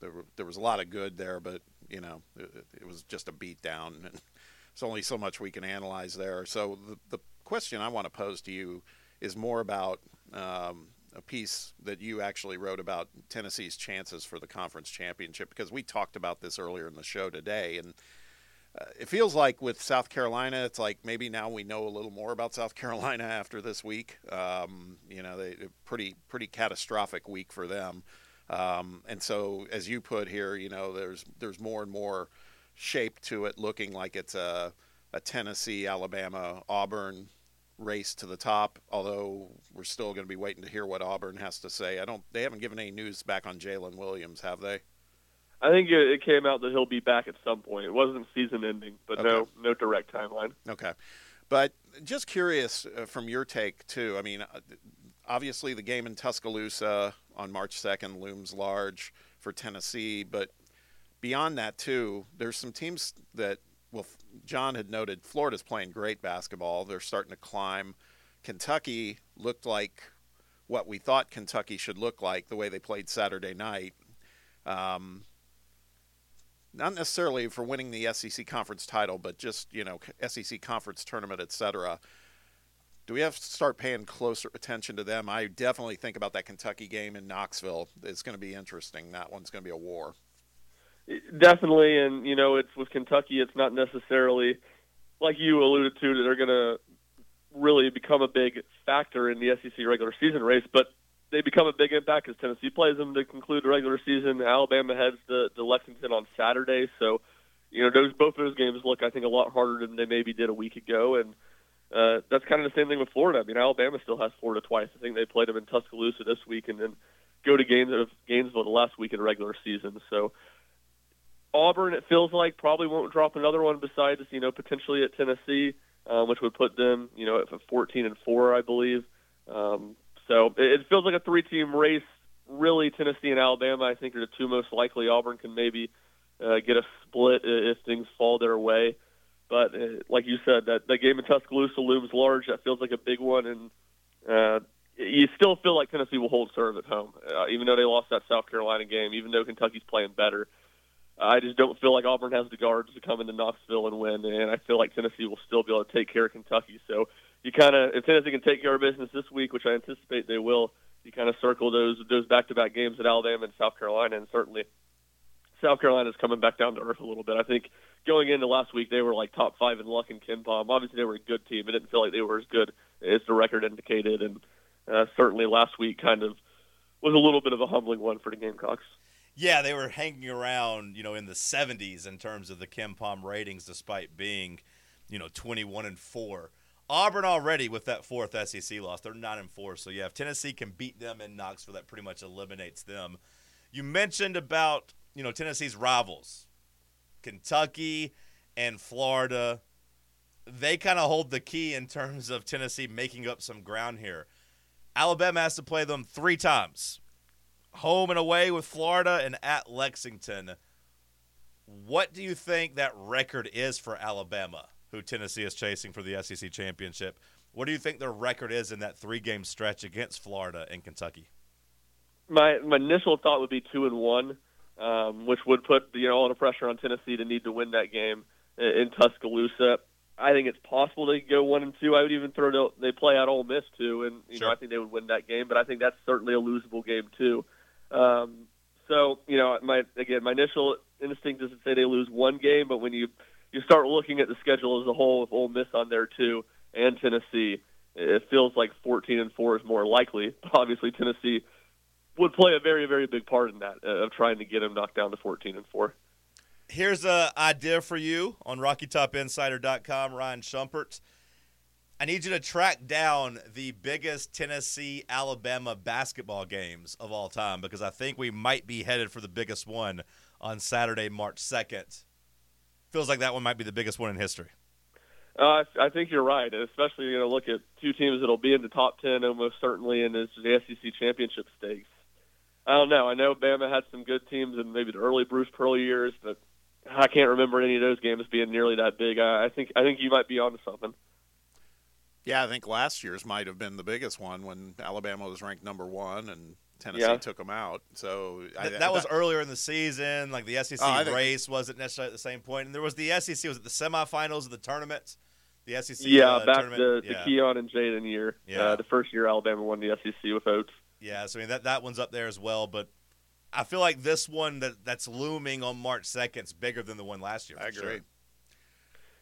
there, there was a lot of good there, but you know it, it was just a beat down, and there's only so much we can analyze there. So the, the question I want to pose to you is more about um, a piece that you actually wrote about Tennessee's chances for the conference championship because we talked about this earlier in the show today, and uh, it feels like with South Carolina, it's like maybe now we know a little more about South Carolina after this week. Um, you know, they pretty pretty catastrophic week for them, um, and so as you put here, you know, there's there's more and more shape to it, looking like it's a a Tennessee, Alabama, Auburn race to the top. Although we're still going to be waiting to hear what Auburn has to say. I don't. They haven't given any news back on Jaylin Williams, have they? I think it came out that he'll be back at some point. It wasn't season ending, but okay. no, no direct timeline. Okay, but just curious uh, from your take too. I mean, uh, obviously the game in Tuscaloosa on March second looms large for Tennessee, but beyond that too, there's some teams that well, John had noted Florida's playing great basketball. They're starting to climb. Kentucky looked like what we thought Kentucky should look like the way they played Saturday night. Um, not necessarily for winning the SEC conference title, but just you know SEC conference tournament, etc. Do we have to start paying closer attention to them? I definitely think about that Kentucky game in Knoxville. It's going to be interesting. That one's going to be a war. Definitely, and you know, it's with Kentucky. It's not necessarily like you alluded to that they're going to really become a big factor in the SEC regular season race, but they become a big impact as Tennessee plays them to conclude the regular season. Alabama heads to, to Lexington on Saturday, so you know those both of those games look I think a lot harder than they maybe did a week ago, and uh, that's kind of the same thing with Florida. I mean, Alabama still has Florida twice. I think they played them in Tuscaloosa this week, and then go to games of Gainesville the last week in the regular season. So Auburn, it feels like probably won't drop another one besides you know potentially at Tennessee, um, which would put them you know at 14 and four, I believe. Um, so it, it feels like a three-team race. Really, Tennessee and Alabama, I think, are the two most likely. Auburn can maybe uh, get a split if things fall their way. But uh, like you said, that that game in Tuscaloosa looms large. That feels like a big one, and uh, you still feel like Tennessee will hold serve at home, uh, even though they lost that South Carolina game. Even though Kentucky's playing better. I just don't feel like Auburn has the guards to come into Knoxville and win, and I feel like Tennessee will still be able to take care of Kentucky. So you kind of, if Tennessee can take care of business this week, which I anticipate they will, you kind of circle those those back-to-back games at Alabama and South Carolina, and certainly South Carolina's coming back down to earth a little bit. I think going into last week they were like top five in luck and KenPom. Obviously they were a good team. It didn't feel like they were as good as the record indicated, and uh, certainly last week kind of was a little bit of a humbling one for the Gamecocks. Yeah, they were hanging around, you know, in the 70s in terms of the KenPom ratings, despite being, you know, 21 and four. Auburn already with that fourth SEC loss, they're nine and four. So yeah, if Tennessee can beat them in Knoxville, that pretty much eliminates them. You mentioned about you know Tennessee's rivals, Kentucky and Florida. They kind of hold the key in terms of Tennessee making up some ground here. Alabama has to play them three times home and away with Florida and at Lexington. What do you think that record is for Alabama, who Tennessee is chasing for the SEC championship? What do you think their record is in that three game stretch against Florida and Kentucky? My my initial thought would be two and one, um, which would put you know all the pressure on Tennessee to need to win that game in, Tuscaloosa. I think it's possible they could go one and two. I would even throw the, they play at Ole Miss too, and you Sure. know I think they would win that game. But I think that's certainly a losable game too. Um, so you know, my again, my initial instinct is to say they lose one game, but when you you start looking at the schedule as a whole, with Ole Miss on there too and Tennessee, it feels like 14 and four is more likely. Obviously, Tennessee would play a very very big part in that uh, of trying to get them knocked down to 14 and four. Here's a idea for you on RockyTopInsider.com, Ryan Shumpert. I need you to track down the biggest Tennessee Alabama basketball games of all time because I think we might be headed for the biggest one on Saturday, March 2nd. Feels like that one might be the biggest one in history. Uh, I, think you're right, especially you know look at two teams that'll be in the top ten almost certainly in the SEC championship stakes. I don't know. I know Bama had some good teams in maybe the early Bruce Pearl years, but I can't remember any of those games being nearly that big. I, I think I think you might be onto something. Yeah, I think last year's might have been the biggest one when Alabama was ranked number one and Tennessee Yeah. took them out. So I, Th- that was earlier in the season. Like the SEC Oh, I think- race wasn't necessarily at the same point. point, and there was the SEC was it the semifinals of the tournament, the SEC yeah, uh, back tournament. the, the yeah. Keon and Jaden year. Yeah. Uh, the first year Alabama won the SEC with Oats. Yeah, so I mean that that one's up there as well, but I feel like this one that that's looming on March second is bigger than the one last year. I for sure. agree.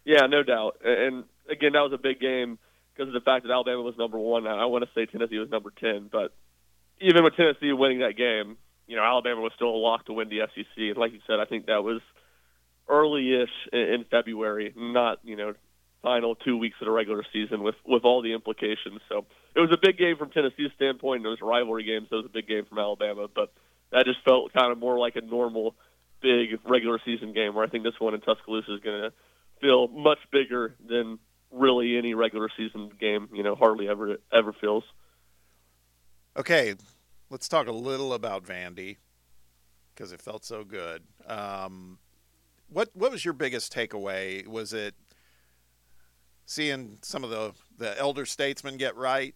Yeah, no doubt. And again, that was a big game because of the fact that Alabama was number one. I want to say Tennessee was number ten, but even with Tennessee winning that game, you know, Alabama was still a lock to win the SEC. And like you said, I think that was early-ish in, February, not you know final two weeks of the regular season with with all the implications. So it was a big game from Tennessee's standpoint. And it was a rivalry game, so it was a big game from Alabama. But that just felt kind of more like a normal big regular season game, where I think this one in Tuscaloosa is going to feel much bigger than really any regular season game. You know, hardly ever ever feels. Okay, let's talk a little about Vandy because it felt so good. Um, what what was your biggest takeaway? Was it seeing some of the the elder statesmen get right?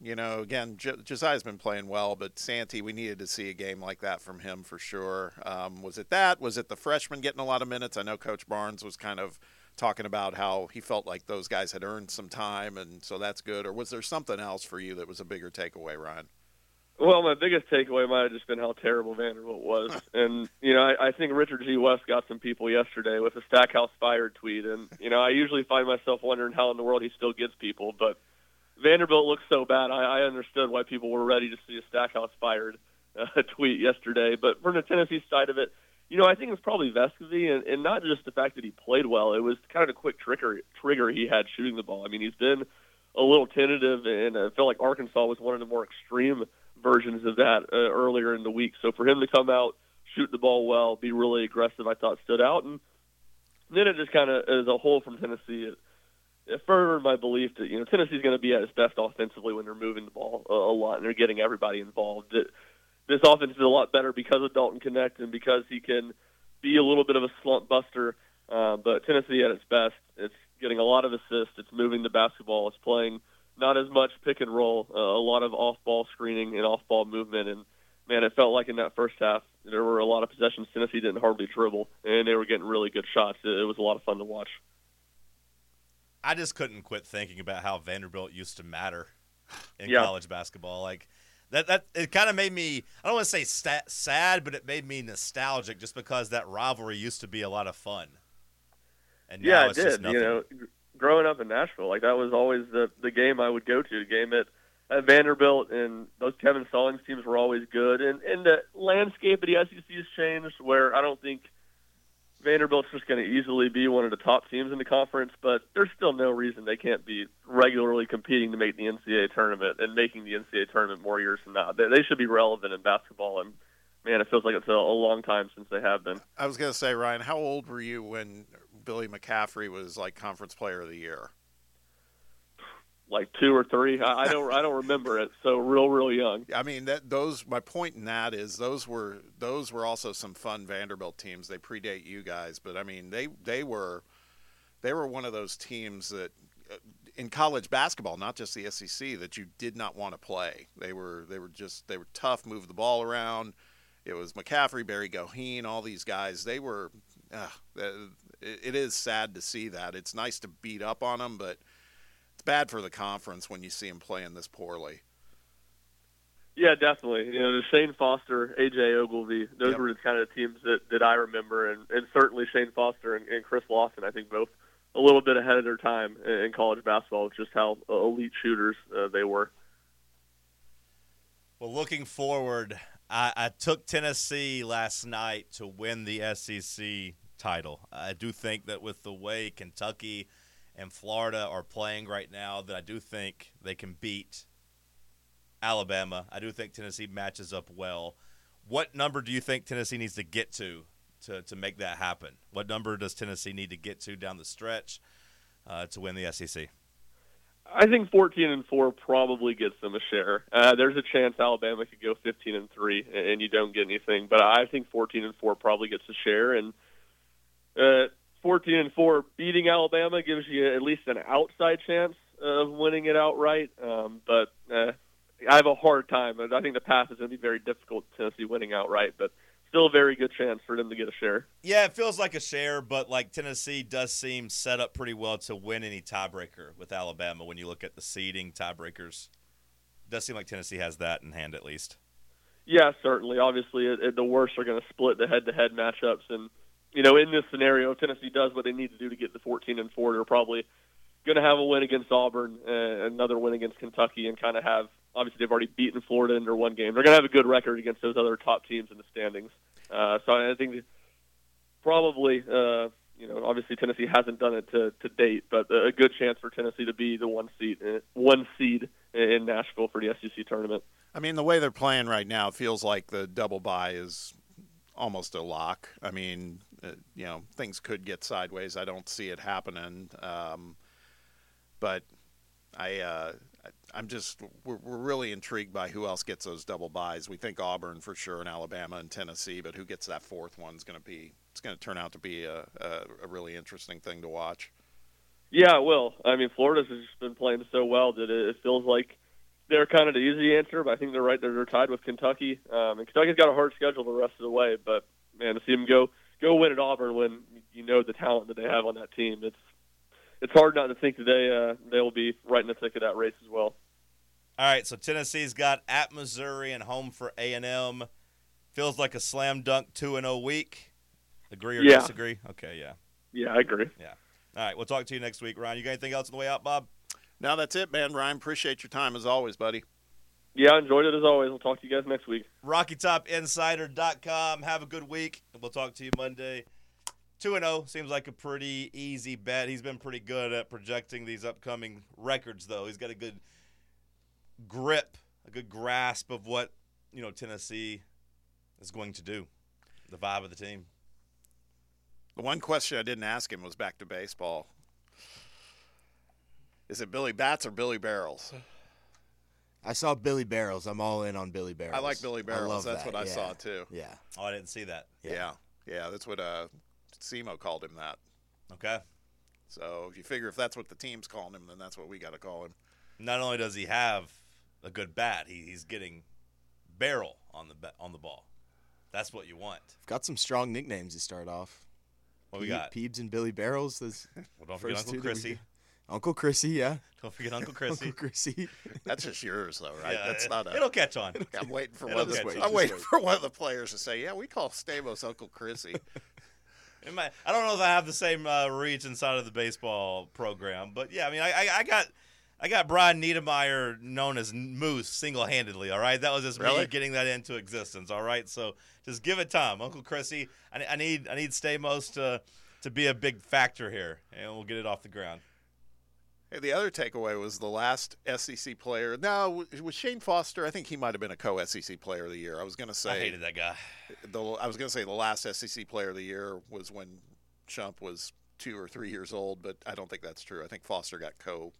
You know, again, J- Josiah's been playing well, but Santi, we needed to see a game like that from him for sure. Um, was it that? Was it the freshman getting a lot of minutes? I know Coach Barnes was kind of talking about how he felt like those guys had earned some time, and so that's good. Or was there something else for you that was a bigger takeaway, Ryan? Well, my biggest takeaway might have just been how terrible Vanderbilt was, and you know, I, I think Richard G. West got some people yesterday with a Stackhouse fired tweet, and you know, I usually find myself wondering how in the world he still gets people, but Vanderbilt looks so bad. I, I understood why people were ready to see a Stackhouse fired uh, tweet yesterday, but from the Tennessee side of it, you know, I think it's probably Vescovi, and, and not just the fact that he played well. It was kind of a quick trigger trigger he had shooting the ball. I mean, he's been a little tentative, and I feel like Arkansas was one of the more extreme versions of that uh, earlier in the week. So for him to come out, shoot the ball well, be really aggressive, I thought stood out. And then it just kind of, as a whole from Tennessee, it, it furthered my belief that you know Tennessee's going to be at its best offensively when they're moving the ball a, a lot and they're getting everybody involved. That this offense is a lot better because of Dalton Knecht and because he can be a little bit of a slump buster. Uh, but Tennessee at its best, it's getting a lot of assists. It's moving the basketball. It's playing not as much pick and roll, uh, a lot of off-ball screening and off-ball movement. And man, it felt like in that first half there were a lot of possessions Tennessee didn't hardly dribble, and they were getting really good shots. It, it was a lot of fun to watch. I just couldn't quit thinking about how Vanderbilt used to matter in Yeah. college basketball. Like That that it kind of made me. I don't want to say sad, but it made me nostalgic just because that rivalry used to be a lot of fun. And yeah, it did. You know, growing up in Nashville, like that was always the the game I would go to. The game at at Vanderbilt, and those Kevin Stallings teams were always good. And and the landscape of the SEC has changed, where I don't think Vanderbilt's just going to easily be one of the top teams in the conference. But there's still no reason they can't be regularly competing to make the NCAA tournament and making the NCAA tournament more years from now. They, they should be relevant in basketball, and man, it feels like it's a, a long time since they have been. I was going to say, Ryan, how old were you when Billy McCaffrey was like Conference Player of the Year? Like two or three, I, I don't, I don't remember it. So real, real young. I mean, that those. My point in that is those were those were also some fun Vanderbilt teams. They predate you guys, but I mean, they they were they were one of those teams that uh, in college basketball, not just the SEC, that you did not want to play. They were they were just they were tough, move the ball around. It was McCaffrey, Barry Goheen, all these guys. They were. Uh, it, is sad to see that. It's nice to beat up on them, but bad for the conference when you see them playing this poorly. Yeah, definitely. You know, the Shan Foster, AJ Ogilvy, those Yep. were the kind of teams that, that I remember, and, and certainly Shan Foster and, and Chris Lawson. I think both a little bit ahead of their time in, in college basketball, with just how elite shooters uh, they were. Well, looking forward, I, I took Tennessee last night to win the SEC title. I do think that with the way Kentucky and Florida are playing right now, that I do think they can beat Alabama. I do think Tennessee matches up well. What number do you think Tennessee needs to get to to, to make that happen? What number does Tennessee need to get to down the stretch uh, to win the SEC? I think 14 and four probably gets them a share. Uh, there's a chance Alabama could go 15 and three, and you don't get anything. But I think 14 and four probably gets a share, and uh, 14 and four beating Alabama gives you at least an outside chance of winning it outright. Um, but uh, I have a hard time. I think the path is going to be very difficult. Tennessee winning outright, but still a very good chance for them to get a share. Yeah, it feels like a share, but like Tennessee does seem set up pretty well to win any tiebreaker with Alabama when you look at the seeding tiebreakers. Does seem like Tennessee has that in hand at least. Yeah, certainly. Obviously, it, it, the worst are going to split the head-to-head matchups, and you know, in this scenario, Tennessee does what they need to do to get the 14 and four. They're probably going to have a win against Auburn, uh, another win against Kentucky, and kind of have. Obviously, they've already beaten Florida in their one game. They're going to have a good record against those other top teams in the standings. Uh, so I think probably, uh, you know, obviously Tennessee hasn't done it to, to date, but a good chance for Tennessee to be the one seed, uh, one seed in Nashville for the SEC tournament. I mean, the way they're playing right now, feels like the double bye is almost a lock. I mean, uh, you know, things could get sideways. I don't see it happening, um, but I, uh, I'm just we're, we're really intrigued by who else gets those double buys. We think Auburn for sure, and Alabama and Tennessee, but who gets that fourth one is going to be it's going to turn out to be a, a, a really interesting thing to watch. Yeah, it will. I mean, Florida's just been playing so well that it, it feels like they're kind of the easy answer, but I think they're right. They're, they're tied with Kentucky. Um, and Kentucky's got a hard schedule the rest of the way, but man, to see them go go win at Auburn when you know the talent that they have on that team, it's it's hard not to think that they uh, they will be right in the thick of that race as well. All right, so Tennessee's got at Missouri and home for A and M. Feels like a slam dunk two and zero week. Agree or Yeah. disagree? Okay, yeah. Yeah, I agree. Yeah. All right, we'll talk to you next week, Ryan. You got anything else on the way out, Bob? Now that's it, man. Ryan, appreciate your time as always, buddy. Yeah, I enjoyed it as always. We'll talk to you guys next week. RockyTopInsider.com. Have a good week, and we'll talk to you Monday. 2 and 0 seems like a pretty easy bet. He's been pretty good at projecting these upcoming records, though. He's got a good grip, a good grasp of what, you know, Tennessee is going to do, the vibe of the team. The one question I didn't ask him was back to baseball. Is it Billy Bats or Billy Barrels? I saw Billy Barrels. I'm all in on Billy Barrels. I like Billy Barrels. That's that, what I yeah. saw too. Yeah. Oh, I didn't see that. Yeah. Yeah. yeah, That's what uh, Simo called him that. Okay. So if you figure if that's what the team's calling him, then that's what we got to call him. Not only does he have a good bat, he, he's getting barrel on the ba- on the ball. That's what you want. Got some strong nicknames to start off. What we got? Peebs and Billy Barrels. Those Well, don't forget first Uncle two that we Chrissy. Got. Uncle Chrissy, yeah. Don't forget Uncle Chrissy. Uncle Chrissy. That's just yours, though, right? Yeah, That's it- not a. It'll catch on. I'm waiting for It'll one. Of the. I'm waiting wait. for one of the players to say, "Yeah, we call Stamos Uncle Chrissy." It might, I don't know if I have the same uh, reach inside of the baseball program, but yeah, I mean, I, I, I got. I got Brian Niedermeyer known as Moose single handedly, all right? That was just me Really? getting that into existence, all right? So just give it time. Uncle Chrissy, I, I need I need Stamos to to be a big factor here, and we'll get it off the ground. Hey, the other takeaway was the last SEC player. No, was Shan Foster. I think he might have been a co-SEC player of the year. I was going to say I hated that guy. the I was going to say the last SEC player of the year was when Shump was two or three years old, but I don't think that's true. I think Foster got co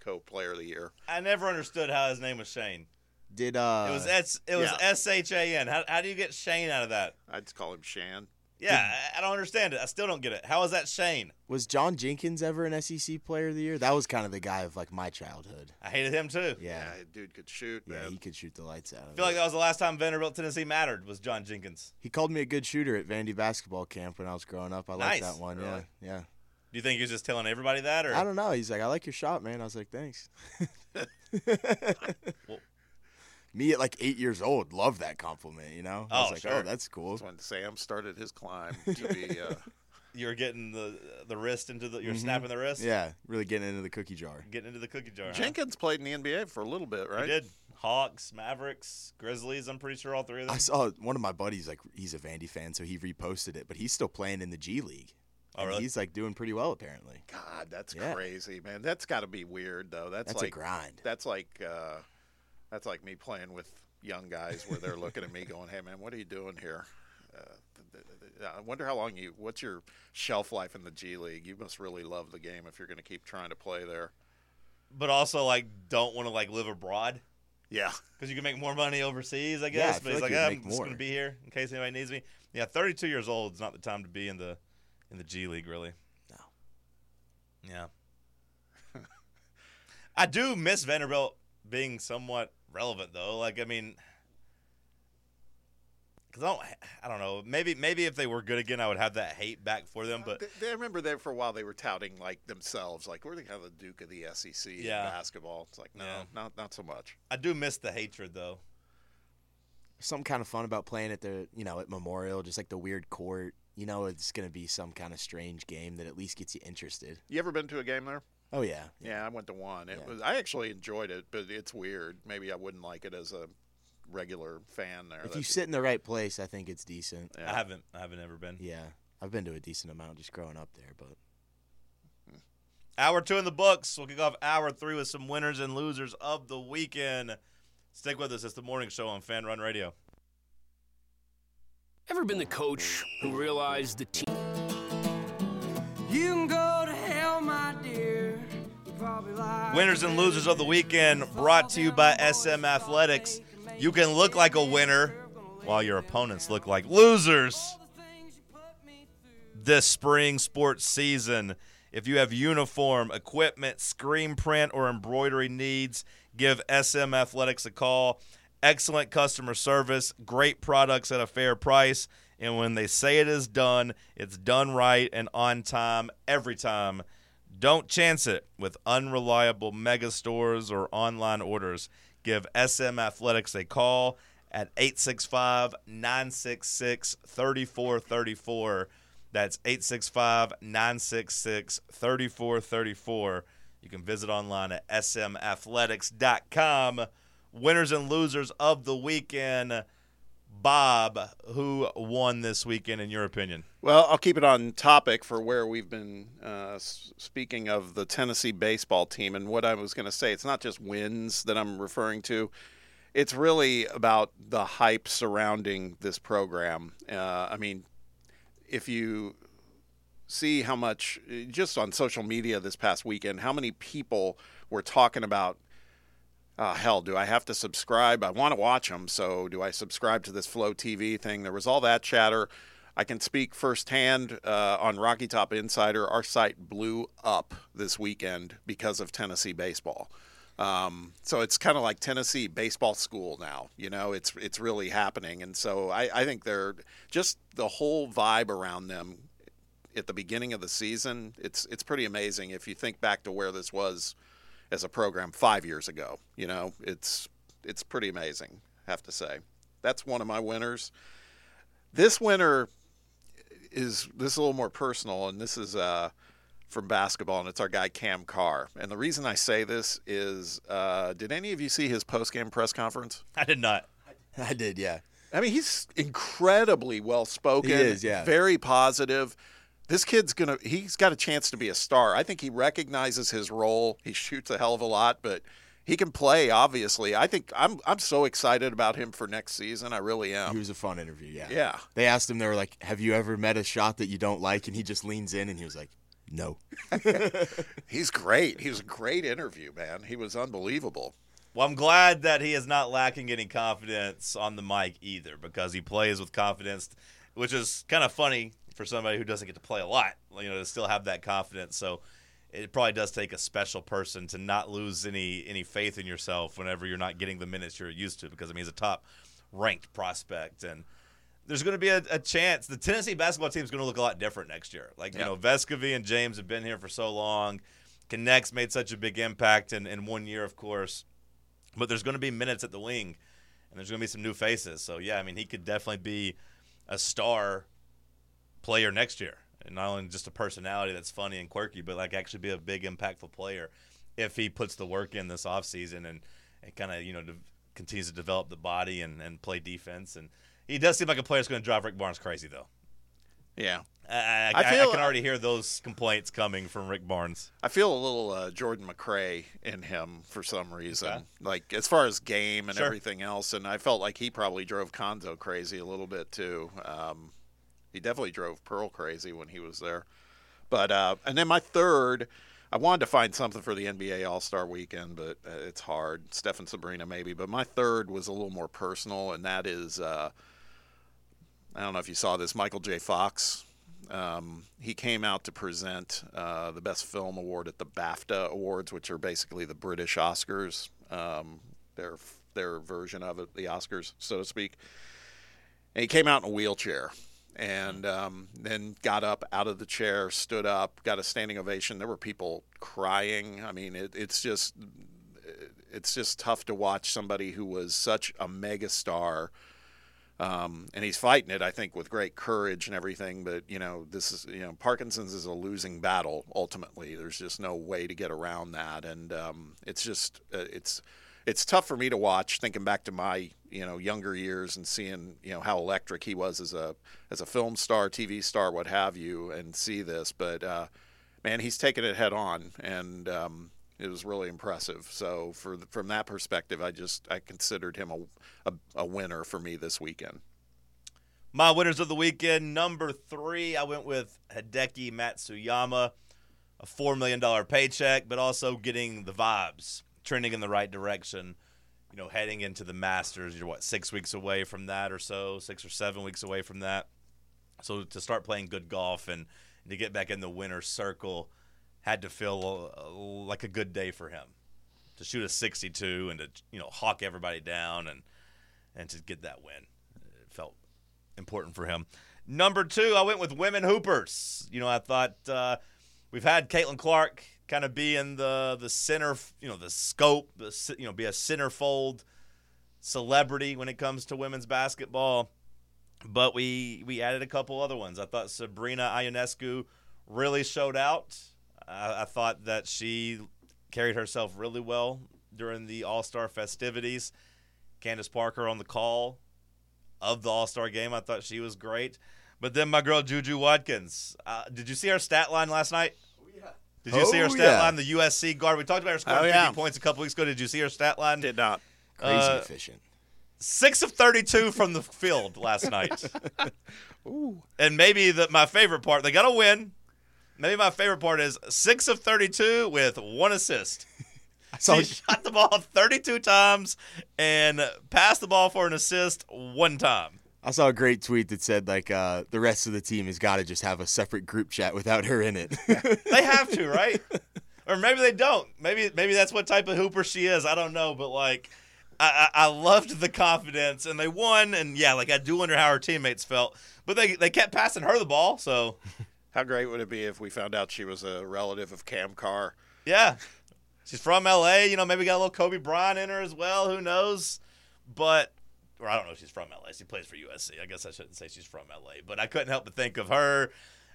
co player of the year. I never understood how his name was Shane. Did uh It was S. It was. S H A N. How, how do you get Shane out of that? I'd just call him Shan. Yeah, I, I don't understand it. I still don't get it. How is that Shane? was John Jenkins ever an SEC player of the year? That was kind of the guy of like my childhood. I hated him too. Yeah. Yeah, dude could shoot. Yeah, man. he could shoot the lights out of I feel it. like that was the last time Vanderbilt, Tennessee mattered was John Jenkins. He called me a good shooter at Vandy basketball camp when I was growing up. I liked that one. Really? Yeah, yeah. Do you think he was just telling everybody that, or I don't know. He's like, I like your shot, man. I was like, thanks. Well- Me at like eight years old, loved that compliment. You know, I Oh, was like, sure. oh, that's cool. That's when Sam started his climb to be. Uh, you were getting the the wrist into the, you're snapping the wrist, Mm-hmm. Yeah, really getting into the cookie jar. getting into the cookie jar. huh? Jenkins played in the NBA for a little bit, He right? did. Hawks, Mavericks, Grizzlies. I'm pretty sure all three of them. I saw one of my buddies like he's a Vandy fan, so he reposted it, but he's still playing in the G League. Oh, really? He's like doing pretty well apparently. God, that's Yeah. crazy, man. That's got to be weird, though. That's, That's a like grind. That's like uh, that's like me playing with young guys where they're looking at me going, "Hey, man, what are you doing here?" Uh, th- th- th- I wonder how long you. What's your shelf life in the G League? You must really love the game if you're going to keep trying to play there. but also like don't want to like live abroad Yeah, because you can make more money overseas, I Yeah, guess. I but feel he's like like, you'd "Ah, make I'm just gonna be here in case anybody needs me. Yeah, 32 years old is not the time to be in the in the G League, really. No. Yeah. I do miss Vanderbilt being somewhat relevant, though. Like, I mean, because I don't, I don't know. Maybe, maybe if they were good again, I would have that hate back for them. But They- they- I remember there for a while they were touting like themselves, like we're the kind of the Duke of the SEC in basketball. It's like no, Yeah. not not so much. I do miss the hatred, though. Something kind of fun about playing at the you know at Memorial, just like the weird court. You know, it's gonna be some kind of strange game that at least gets you interested. You ever been to a game there? Oh yeah, Yeah, I went to one. It Yeah. was I actually enjoyed it, but it's weird. Maybe I wouldn't like it as a regular fan there. If you sit in the right place, I think it's decent. yeah. I haven't, I haven't ever been. Yeah, I've been to a decent amount just growing up there, but hmm. Hour two in the books. We'll kick off hour three with some winners and losers of the weekend. Stick with us. It's the morning show on Fan Run Radio. Ever been the coach who realized the team You can go Winners and losers of the weekend brought to you by SM Athletics. You can look like a winner while your opponents look like losers this spring sports season. If you have uniform, equipment, screen print, or embroidery needs, give SM Athletics a call. Excellent customer service, great products at a fair price, and when they say it is done, it's done right and on time every time. Don't chance it with unreliable mega stores or online orders. Give SM Athletics a call at 865 966 3434. That's 865 966 3434. You can visit online at smathletics.com. Winners and losers of the weekend. Bob, who won this weekend in your opinion? Well, I'll keep it on topic for where we've been uh, speaking of the Tennessee baseball team and what I was going to say. It's not just wins that I'm referring to. It's really about the hype surrounding this program. Uh, I mean, if you see how much just on social media this past weekend, how many people were talking about uh, hell, do I have to subscribe? I want to watch them, so do I subscribe to this Flow TV thing? There was all that chatter. I can speak firsthand uh, on Rocky Top Insider. Our site blew up this weekend because of Tennessee baseball. Um, so it's kind of like Tennessee baseball school now. You know, it's it's really happening, and so I, I think they're just the whole vibe around them at the beginning of the season, it's it's pretty amazing if you think back to where this was as a program five years ago. You know, it's it's pretty amazing. I have to say, that's one of my winners. This winner is this is a little more personal, and this is uh, from basketball, and it's our guy Cam Carr. And the reason I say this is, uh, did any of you see his post game press conference? I did not. I did, yeah. I mean, he's incredibly well spoken. He is, yeah. Very positive. This kid's gonna. He's got a chance to be a star. I think he recognizes his role. He shoots a hell of a lot, but he can play. Obviously, I think I'm. I'm so excited about him for next season. I really am. He was a fun interview, yeah. Yeah. They asked him, they were like, Have you ever met a shot that you don't like? And he just leans in and he was like, No. He's great. He was a great interview, man. He was unbelievable. Well, I'm glad that he is not lacking any confidence on the mic either, because he plays with confidence, which is kind of funny for somebody who doesn't get to play a lot. You know, to still have that confidence. So it probably does take a special person to not lose any any faith in yourself whenever you're not getting the minutes you're used to. Because I mean, he's a top ranked prospect, and there's going to be a, a chance the Tennessee basketball team is going to look a lot different next year. Like you know, Vescovi and James have been here for so long. Knecht's made such a big impact in, in one year, of course. But there's going to be minutes at the wing, and there's going to be some new faces. So yeah, I mean, he could definitely be a star player next year, and not only just a personality that's funny and quirky, but like actually be a big, impactful player if he puts the work in this offseason and and kind of you know de- continues to develop the body and and play defense. And he does seem like a player that's going to drive Rick Barnes crazy, though. Yeah. I, I, I I- feel- I can already hear those complaints coming from Rick Barnes. I feel a little uh, Jordan McRae in him for some reason, Okay. like as far as game and Sure. everything else. And I felt like he probably drove Cuonzo crazy a little bit too. Um, he definitely drove Pearl crazy when he was there. But uh, and then my third, I wanted to find something for the NBA All Star Weekend, but uh, it's hard. Stephen Sabrina maybe, but my third was a little more personal, and that is. Uh, I don't know if you saw this. Michael J. Fox. Um, he came out to present uh, the Best Film Award at the BAFTA Awards, which are basically the British Oscars, um, their their version of it, the Oscars, so to speak. And he came out in a wheelchair, and um, then got up out of the chair, stood up, got a standing ovation. There were people crying. I mean, it, it's just it's just tough to watch somebody who was such a mega star um, and he's fighting it, I think, with great courage and everything. But you know, this is you know, Parkinson's is a losing battle. Ultimately, there's just no way to get around that, and um, it's just uh, it's it's tough for me to watch. Thinking back to my you know younger years and seeing you know how electric he was as a as a film star, TV star, what have you, and see this. But uh, man, he's taken it head on, and um, it was really impressive. So for the, from that perspective, I just I considered him a, a a winner for me this weekend. My winners of the weekend, number three, I went with Hideki Matsuyama, a $4 million paycheck, but also getting the vibes, trending in the right direction. You know, heading into the Masters, you're what, six weeks away from that or so, six or seven weeks away from that. So to start playing good golf and, and to get back in the winner's circle had to feel uh, like a good day for him. To shoot a 62 and to, you know, hawk everybody down and, and to get that win. It felt important for him. Number two, I went with women hoopers. You know, I thought uh, we've had Caitlin Clark kind of be in the the center, you know, the scope, the you know, be a centerfold celebrity when it comes to women's basketball. But we we added a couple other ones. I thought Sabrina Ionescu really showed out. I, I thought that she carried herself really well during the All Star festivities. Candace Parker on the call of the All Star game. I thought she was great. But then my girl Juju Watkins. Uh, did you see her stat line last night? Did you see her Oh, stat yeah. line? The USC guard. We talked about her scoring Oh, 50 points a couple weeks ago. Did you see her stat line? Did not. Crazy Uh, efficient. Six of 32 from the field last night. Ooh. And maybe the, my favorite part, they got a win. Maybe my favorite part is six of 32 with one assist. Saw, She shot the ball 32 times and passed the ball for an assist one time. I saw a great tweet that said like uh, the rest of the team has got to just have a separate group chat without her in it. They have to, right? or maybe they don't. Maybe maybe that's what type of hooper she is. I don't know, but like, I, I I loved the confidence, and they won. And yeah, like I do wonder how her teammates felt, but they they kept passing her the ball, so How great would it be if we found out she was a relative of Cam Carr? Yeah. She's from LA. You know, maybe got a little Kobe Bryant in her as well. Who knows? But, or I don't know if she's from LA. She plays for USC. I guess I shouldn't say she's from LA. But I couldn't help but think of her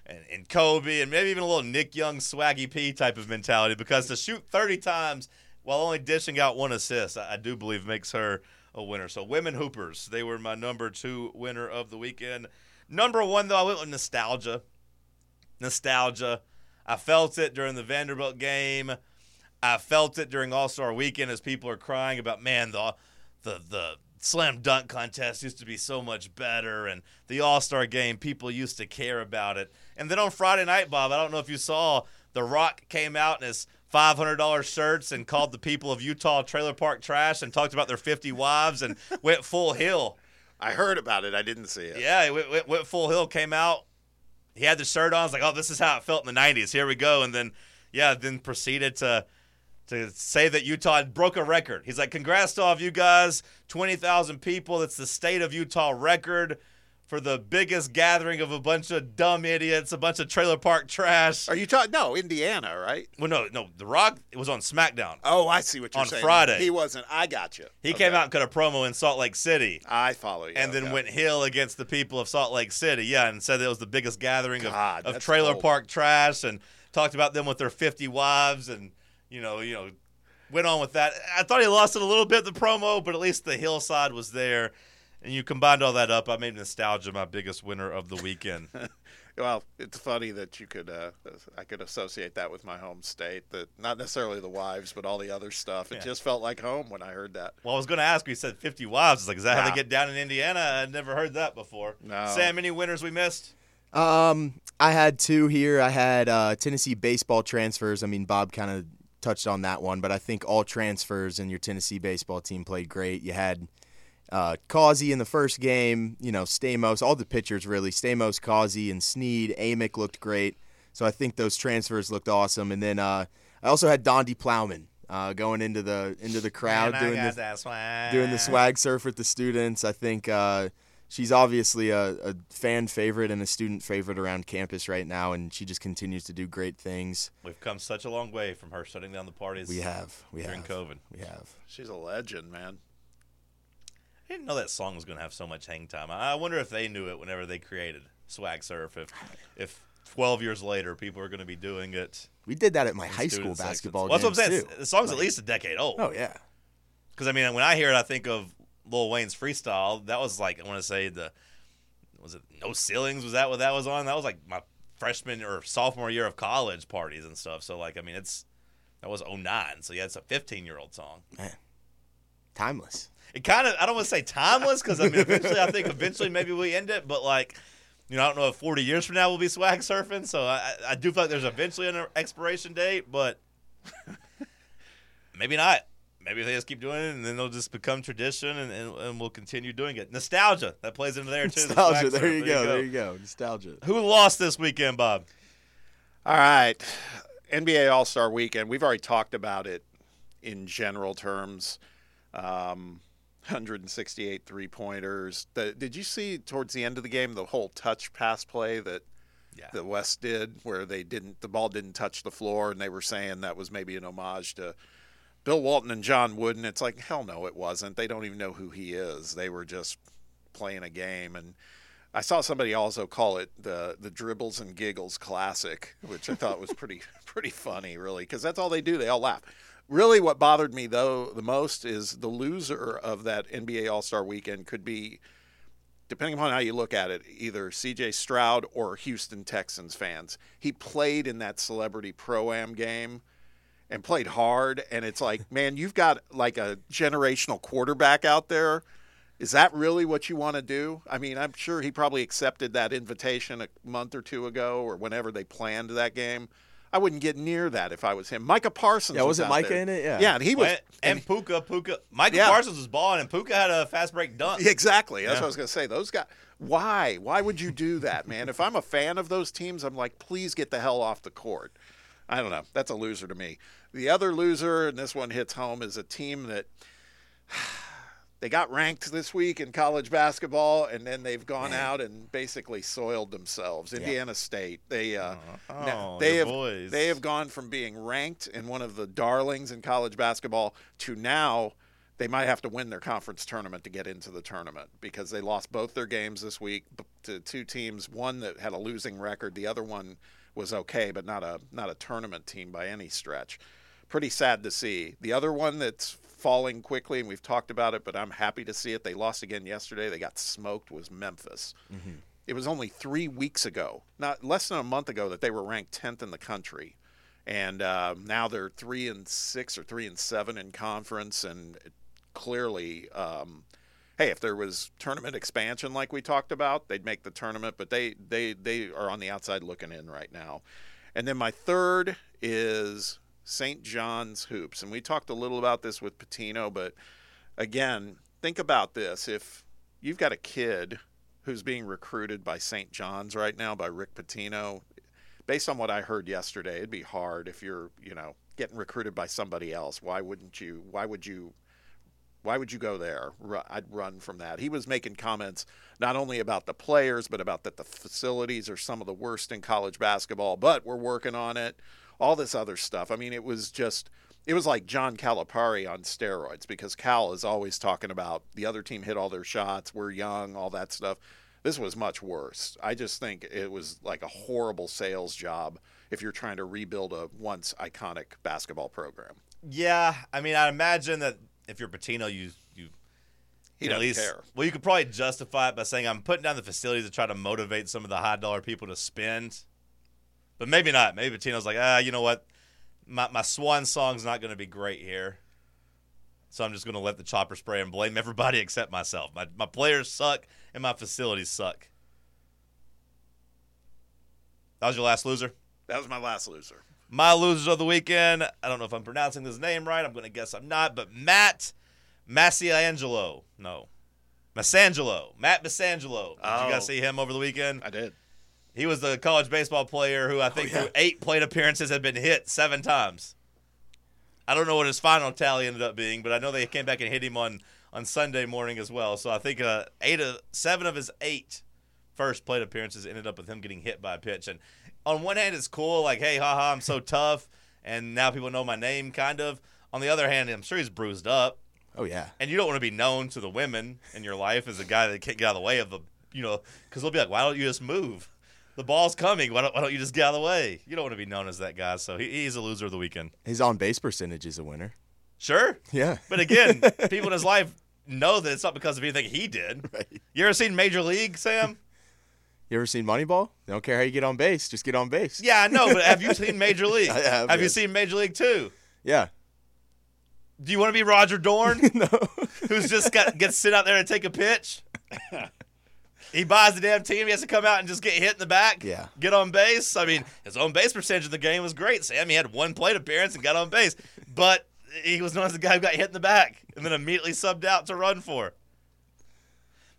and, and Kobe and maybe even a little Nick Young, Swaggy P type of mentality because to shoot 30 times while only dishing out one assist, I, I do believe makes her a winner. So, women hoopers, they were my number two winner of the weekend. Number one, though, I went with nostalgia. Nostalgia. I felt it during the Vanderbilt game. I felt it during All Star Weekend as people are crying about, man, the the the slam dunk contest used to be so much better, and the All Star game, people used to care about it. And then on Friday night, Bob, I don't know if you saw, The Rock came out in his five hundred dollars shirts and called the people of Utah trailer park trash and talked about their fifty wives and went full hill. I heard about it. I didn't see it. Yeah, went, went, went full hill. Came out. He had the shirt on. I was like, oh, this is how it felt in the '90s. Here we go. And then, yeah, then proceeded to to say that Utah broke a record. He's like, congrats to all of you guys, twenty thousand people. That's the state of Utah record for the biggest gathering of a bunch of dumb idiots, a bunch of trailer park trash. Are you talking? No, Indiana, right? Well, no, no, The Rock. It was on SmackDown. Oh, I see what you're On saying. On Friday. he wasn't. I got you. He came out and cut a promo in Salt Lake City. I follow you. and then went hill against the people of Salt Lake City. Yeah, and said it was the biggest gathering of, God, of that's trailer bold. park trash, and talked about them with their fifty wives, and you know, you know, went on with that. I thought he lost it a little bit the promo, but at least the hillside was there. And you combined all that up, I made nostalgia my biggest winner of the weekend. Well, it's funny that you could. Uh, I could associate that with my home state. That not necessarily the wives, but all the other stuff. It Yeah. just felt like home when I heard that. well, I was going to ask. You said fifty wives. It's like, is that how Nah. they get down in Indiana? I'd never heard that before. No. Sam, any winners we missed? Um, I had two here. I had uh, Tennessee baseball transfers. I mean, Bob kind of touched on that one, but I think all transfers in your Tennessee baseball team played great. You had uh, Causey in the first game. You know, Stamos, all the pitchers really. Stamos, Causey, and Snead. Amick looked great. So I think those transfers looked awesome. And then uh, I also had Donde Plowman uh, going into the into the crowd Man, doing the swag. doing the swag surf with the students. I think uh, she's obviously a, a fan favorite and a student favorite around campus right now, and she just continues to do great things. We've come such a long way from her shutting down the parties. We have, we have. during have, COVID. we have. She's a legend, man. I didn't know that song was going to have so much hang time. I I wonder if they knew it whenever they created Swag Surf. If if 12 years later people are going to be doing it. We did that at my high school basketball Well, that's what I'm games saying. too. The song's at least a decade old. Oh yeah, Because I mean, when I hear it, I think of Lil Wayne's freestyle. That was like I want to say the was it No Ceilings? Was that what that was on? That was like my freshman or sophomore year of college parties and stuff. So like I mean, it's that was 09. So yeah, it's a 15 year old song. Man, timeless. it kind of I don't want to say timeless because I mean eventually I think eventually maybe we end it, but like you know I don't know if 40 years from now we'll be swag surfing. So I I- I do feel like there's eventually an expiration date, but maybe not. Maybe they just keep doing it and then they'll just become tradition and, and, and we'll continue doing it. Nostalgia that plays into there too. the Nostalgia. swag There surf. you go. There you go. Nostalgia. Who lost this weekend, Bob? All right, NBA All Star Weekend. We've already talked about it in general terms. Um, 168 three pointers. Did you see towards the end of the game the whole touch pass play that Yeah. the West did, where they didn't the ball didn't touch the floor, and they were saying that was maybe an homage to Bill Walton and John Wooden. It's like hell no, it wasn't. They don't even know who he is. They were just playing a game and. I saw somebody also call it the the dribbles and giggles classic, which I thought was pretty pretty funny, really, because that's all they do. They all laugh. Really, what bothered me though the most is the loser of that NBA All Star Weekend could be, depending upon how you look at it, either C.J. Stroud or Houston Texans fans. He played in that celebrity pro am game and played hard, and it's like, man, you've got like a generational quarterback out there. Is that really what you want to do? I mean, I'm sure he probably accepted that invitation a month or two ago or whenever they planned that game. I wouldn't get near that if I was him. Micah Parsons. Yeah, was wasn't out Micah there. in it? Yeah. Yeah, and he was. and, and Puka, Puka, Micah Yeah. Parsons was balling, and Puka had a fast break dunk. Exactly. That's Yeah. what I was going to say. Those guys. Why? Why would you do that, man? if I'm a fan of those teams, I'm like, please get the hell off the court. I don't know. That's a loser to me. The other loser, and this one hits home, is a team that they got ranked this week in college basketball, and then they've gone out and basically soiled themselves. Indiana State, they uh, Oh, now, they have boys. they have gone from being ranked and one of the darlings in college basketball to now they might have to win their conference tournament to get into the tournament because they lost both their games this week to two teams. One that had a losing record, the other one was okay, but not a not a tournament team by any stretch. Pretty sad to see. The other one that's falling quickly, and we've talked about it, but I'm happy to see it. They lost again yesterday. They got smoked. Was Memphis. It was only three weeks ago, not less than a month ago, that they were ranked 10th in the country, and uh, now they're three and six or three and seven in conference, and clearly, um, hey, if there was tournament expansion like we talked about, they'd make the tournament, but they they they are on the outside looking in right now. And then my third is St. John's hoops, and we talked a little about this with Pitino, but again, think about this: if you've got a kid who's being recruited by St. John's right now by Rick Pitino, Based on what I heard yesterday, it'd be hard if you're, you know, getting recruited by somebody else. Why wouldn't you? Why would you? Why would you go there? I'd run from that. He was making comments not only about the players, but about that the facilities are some of the worst in college basketball. But we're working on it. All this other stuff. I mean, it was just it was like John Calipari on steroids because Cal is always talking about the other team hit all their shots, we're young, all that stuff. This was much worse. I just think it was like a horrible sales job if you're trying to rebuild a once iconic basketball program. Yeah, I mean, I imagine that if you're Pitino, you you He at least care. well, you could probably justify it by saying I'm putting down the facilities to try to motivate some of the high dollar people to spend, but maybe not. Maybe Pitino's like, ah, you know what, my my swan song's not going to be great here, so I'm just going to let the chopper spray and blame everybody except myself. My my players suck and my facilities suck. That was your last loser. That was my last loser. My losers of the weekend. I don't know if I'm pronouncing this name right. I'm going to guess I'm not, but Matt Massiangelo. No. Massangelo. Matt Massangelo. Did Oh. you guys see him over the weekend? I did. He was the college baseball player who I think yeah. through eight plate appearances had been hit seven times. I don't know what his final tally ended up being, but I know they came back and hit him on, on Sunday morning as well. So I think uh, eight of seven of his eight first plate appearances ended up with him getting hit by a pitch. And on one hand, it's cool, like, hey, haha, I'm so tough, and now people know my name, kind of. On the other hand, I'm sure he's bruised up, Oh yeah. and you don't want to be known to the women in your life as a guy that can't get out of the way of the, you know, because they'll be like, why don't you just move? The ball's coming. Why don't, why don't you just get out of the way? You don't want to be known as that guy. So he, he's a loser of the weekend. His on base percentage is a winner. Sure. Yeah. But again, people in his life know that it's not because of anything he did. Right. You ever seen Major League, Sam? You ever seen Moneyball? They don't care how you get on base, just get on base. Yeah, I know, but have you seen Major League? I have, you seen Major League too? Yeah. Do you want to be Roger Dorn, no. who's just got gets sit out there and take a pitch? he buys the damn team. He has to come out and just get hit in the back. Yeah. Get on base. I mean, his own base percentage in the game was great. Sam, he had one plate appearance and got on base, but he was known as the guy who got hit in the back and then immediately subbed out to run for.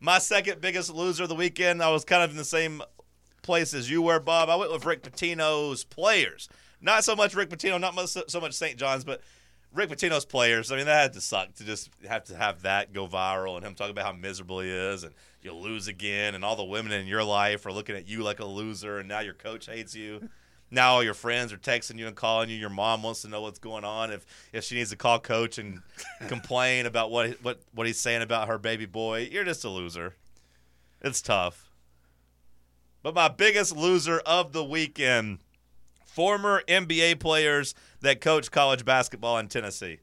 My second biggest loser of the weekend, I was kind of in the same place as you were, Bob. I went with Rick Pitino's players. Not so much Rick Pitino, not so much St. John's, but Rick Pitino's players. I mean, that had to suck to just have to have that go viral and him talk about how miserable he is and you'll lose again and all the women in your life are looking at you like a loser and now your coach hates you. Now all your friends are texting you and calling you. Your mom wants to know what's going on. If if she needs to call coach and complain about what what what he's saying about her baby boy, you're just a loser. It's tough. But my biggest loser of the weekend, former NBA players that coach college basketball in Tennessee.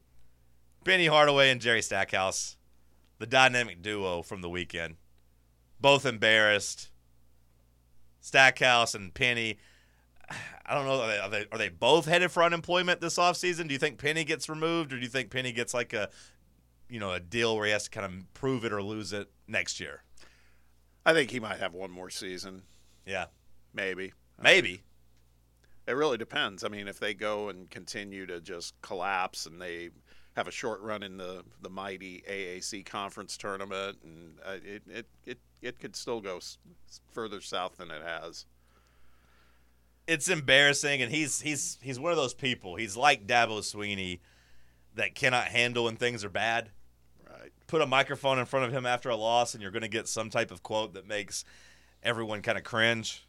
Penny Hardaway and Jerry Stackhouse, the dynamic duo from the weekend. Both embarrassed. Stackhouse and Penny. I don't know. Are they, are they, are they both headed for unemployment this offseason? Do you think Penny gets removed, or do you think Penny gets like a, you know, a deal where he has to kind of prove it or lose it next year? I think he might have one more season, Yeah, maybe. maybe. It really depends. I mean, if they go and continue to just collapse and they have a short run in the, the mighty AAC conference tournament, and uh, it, it, it, it could still go s- further south than it has. It's embarrassing, and he's he's he's one of those people. He's like Dabo Swinney that cannot handle when things are bad. Right. Put a microphone in front of him after a loss, and you're going to get some type of quote that makes everyone kind of cringe.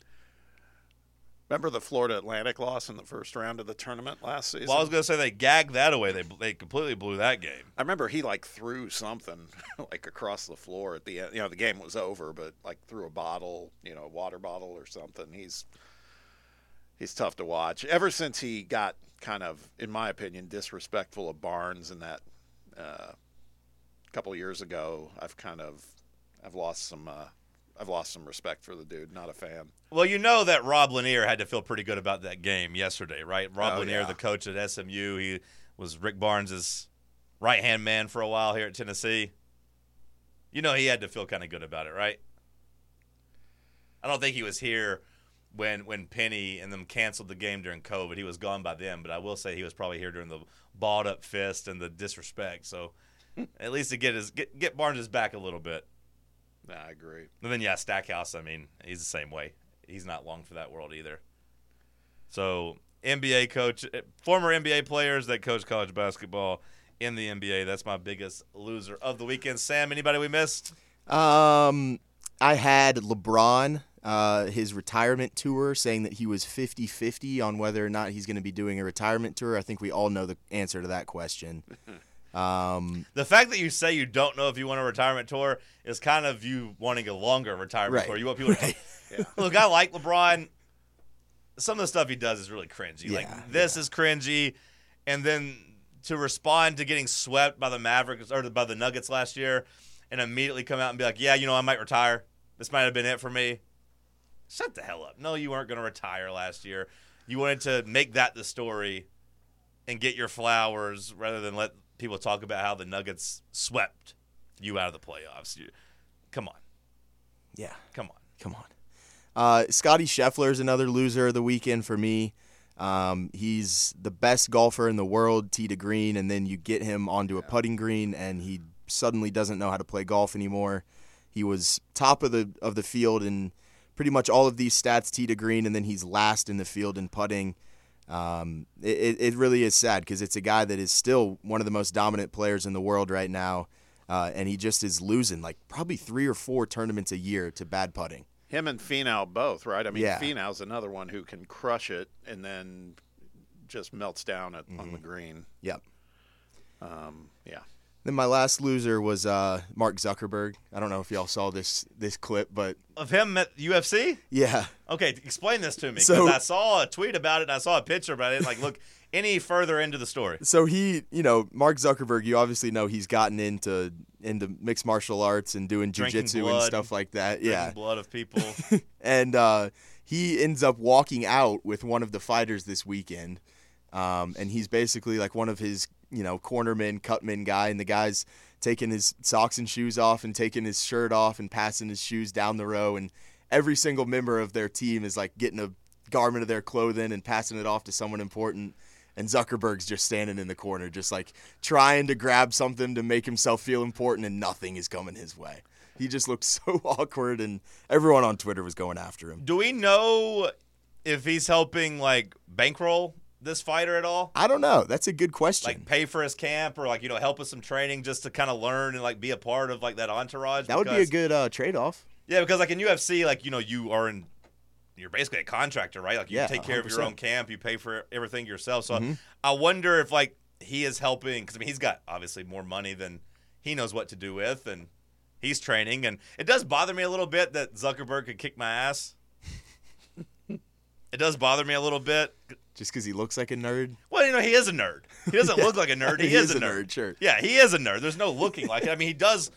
Remember the Florida Atlantic loss in the first round of the tournament last season? Well, I was going to say they gagged that away. They they completely blew that game. I remember he like threw something like across the floor at the end. You know, the game was over, but like threw a bottle, you know, a water bottle or something. He's he's tough to watch. Ever since he got kind of, in my opinion, disrespectful of Barnes in that uh, couple years ago, I've kind of I've lost some uh, I've lost some respect for the dude. Not a fan. Well, you know that Rob Lanier had to feel pretty good about that game yesterday, right? Rob Oh, Lanier, yeah. the coach at SMU, he was Rick Barnes's right hand man for a while here at Tennessee. You know he had to feel kind of good about it, right? I don't think he was here when when Penny and them canceled the game during COVID. He was gone by then, but I will say he was probably here during the balled up fist and the disrespect. So at least to get his get, get Barnes back a little bit. Nah, I agree. And then yeah, Stackhouse. I mean, he's the same way. He's not long for that world either. So NBA coach, eh, former NBA players that coach college basketball in the NBA. That's my biggest loser of the weekend. Sam, anybody we missed? Um, I had LeBron, uh, his retirement tour, saying that he was 50 50 on whether or not he's going to be doing a retirement tour. I think we all know the answer to that question. Um, The fact that you say you don't know if you want a retirement tour is kind of you wanting a longer retirement Right, tour. You want people right. to look. I like LeBron. Some of the stuff he does is really cringy. Yeah, like this is cringy, and then to respond to getting swept by the Mavericks or by the Nuggets last year, and immediately come out and be like, "Yeah, you know, I might retire. This might have been it for me." Shut the hell up. No, you weren't going to retire last year. You wanted to make that the story and get your flowers rather than let people talk about how the Nuggets swept you out of the playoffs. You, come on, yeah, come on. come on. Uh, Scotty Scheffler is another loser of the weekend for me. Um, he's the best golfer in the world, tee to green, and then you get him onto a putting green, and he suddenly doesn't know how to play golf anymore. He was top of the of the field in pretty much all of these stats, tee to green, and then he's last in the field in putting. Um, it, it- really is sad because it's a guy that is still one of the most dominant players in the world right now, uh, and he just is losing like probably three or four tournaments a year to bad putting. Him and Finau both, right? I mean, Yeah. Finau's another one who can crush it and then just melts down at, on the green. Yep. Um, yeah. Then my last loser was uh, Mark Zuckerberg. I don't know if y'all saw this this clip, but Of him at UFC? yeah, Okay, explain this to me because So- I saw a tweet about it. and I saw a picture, but I didn't like look any further into the story. so he, you know, Mark Zuckerberg. You obviously know he's gotten into into mixed martial arts and doing jujitsu and stuff like that. Yeah, blood of people. and uh, he ends up walking out with one of the fighters this weekend. Um, and he's basically like one of his, you know, cornerman, cutman guy, and the guy's taking his socks and shoes off and taking his shirt off and passing his shoes down the row, and every single member of their team is like getting a garment of their clothing and passing it off to someone important. And Zuckerberg's just standing in the corner, just like trying to grab something to make himself feel important, and nothing is coming his way. He just looked so awkward, and everyone on Twitter was going after him. Do we know if he's helping like bankroll this fighter at all? I don't know. That's a good question. Like pay for his camp or like you know help with some training just to kind of learn and like be a part of like that entourage. that would be a good uh, trade off. Yeah, because like in UFC, like you know, you are in, you're basically a contractor, right? Like you Yeah, take care of your own camp, you pay for everything yourself. So Mhm. I wonder if like he is helping because I mean he's got obviously more money than he knows what to do with, and he's training. And it does bother me a little bit that Zuckerberg could kick my ass. it does bother me a little bit. Just because he looks like a nerd. Well, you know, he is a nerd. He doesn't look like a nerd. He, is, a nerd. Sure. Yeah, he is a nerd. There's no looking like it. I mean, he does.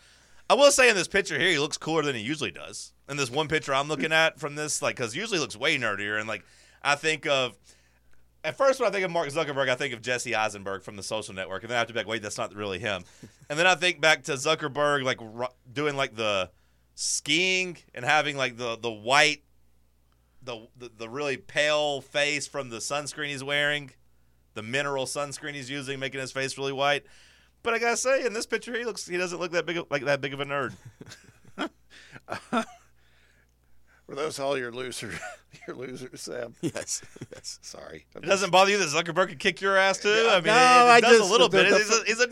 I will say in this picture here, he looks cooler than he usually does. In this one picture I'm looking at from this, like, because usually he looks way nerdier. And like, I think of at first when I think of Mark Zuckerberg, I think of Jesse Eisenberg from the Social Network, and then I have to be like, wait, that's not really him. And then I think back to Zuckerberg, like doing like the skiing and having like the the white, the the, the really pale face from the sunscreen he's wearing the mineral sunscreen he's using, making his face really white. But I gotta say, in this picture, he looks he doesn't look that big of, like that big of a nerd. Were those all your loser, your losers, Sam? Yes. Yes. Sorry. It doesn't bother you that Zuckerberg could kick your ass too. I mean, No, it, it I does just- a little the- bit. the- he's, a, he's a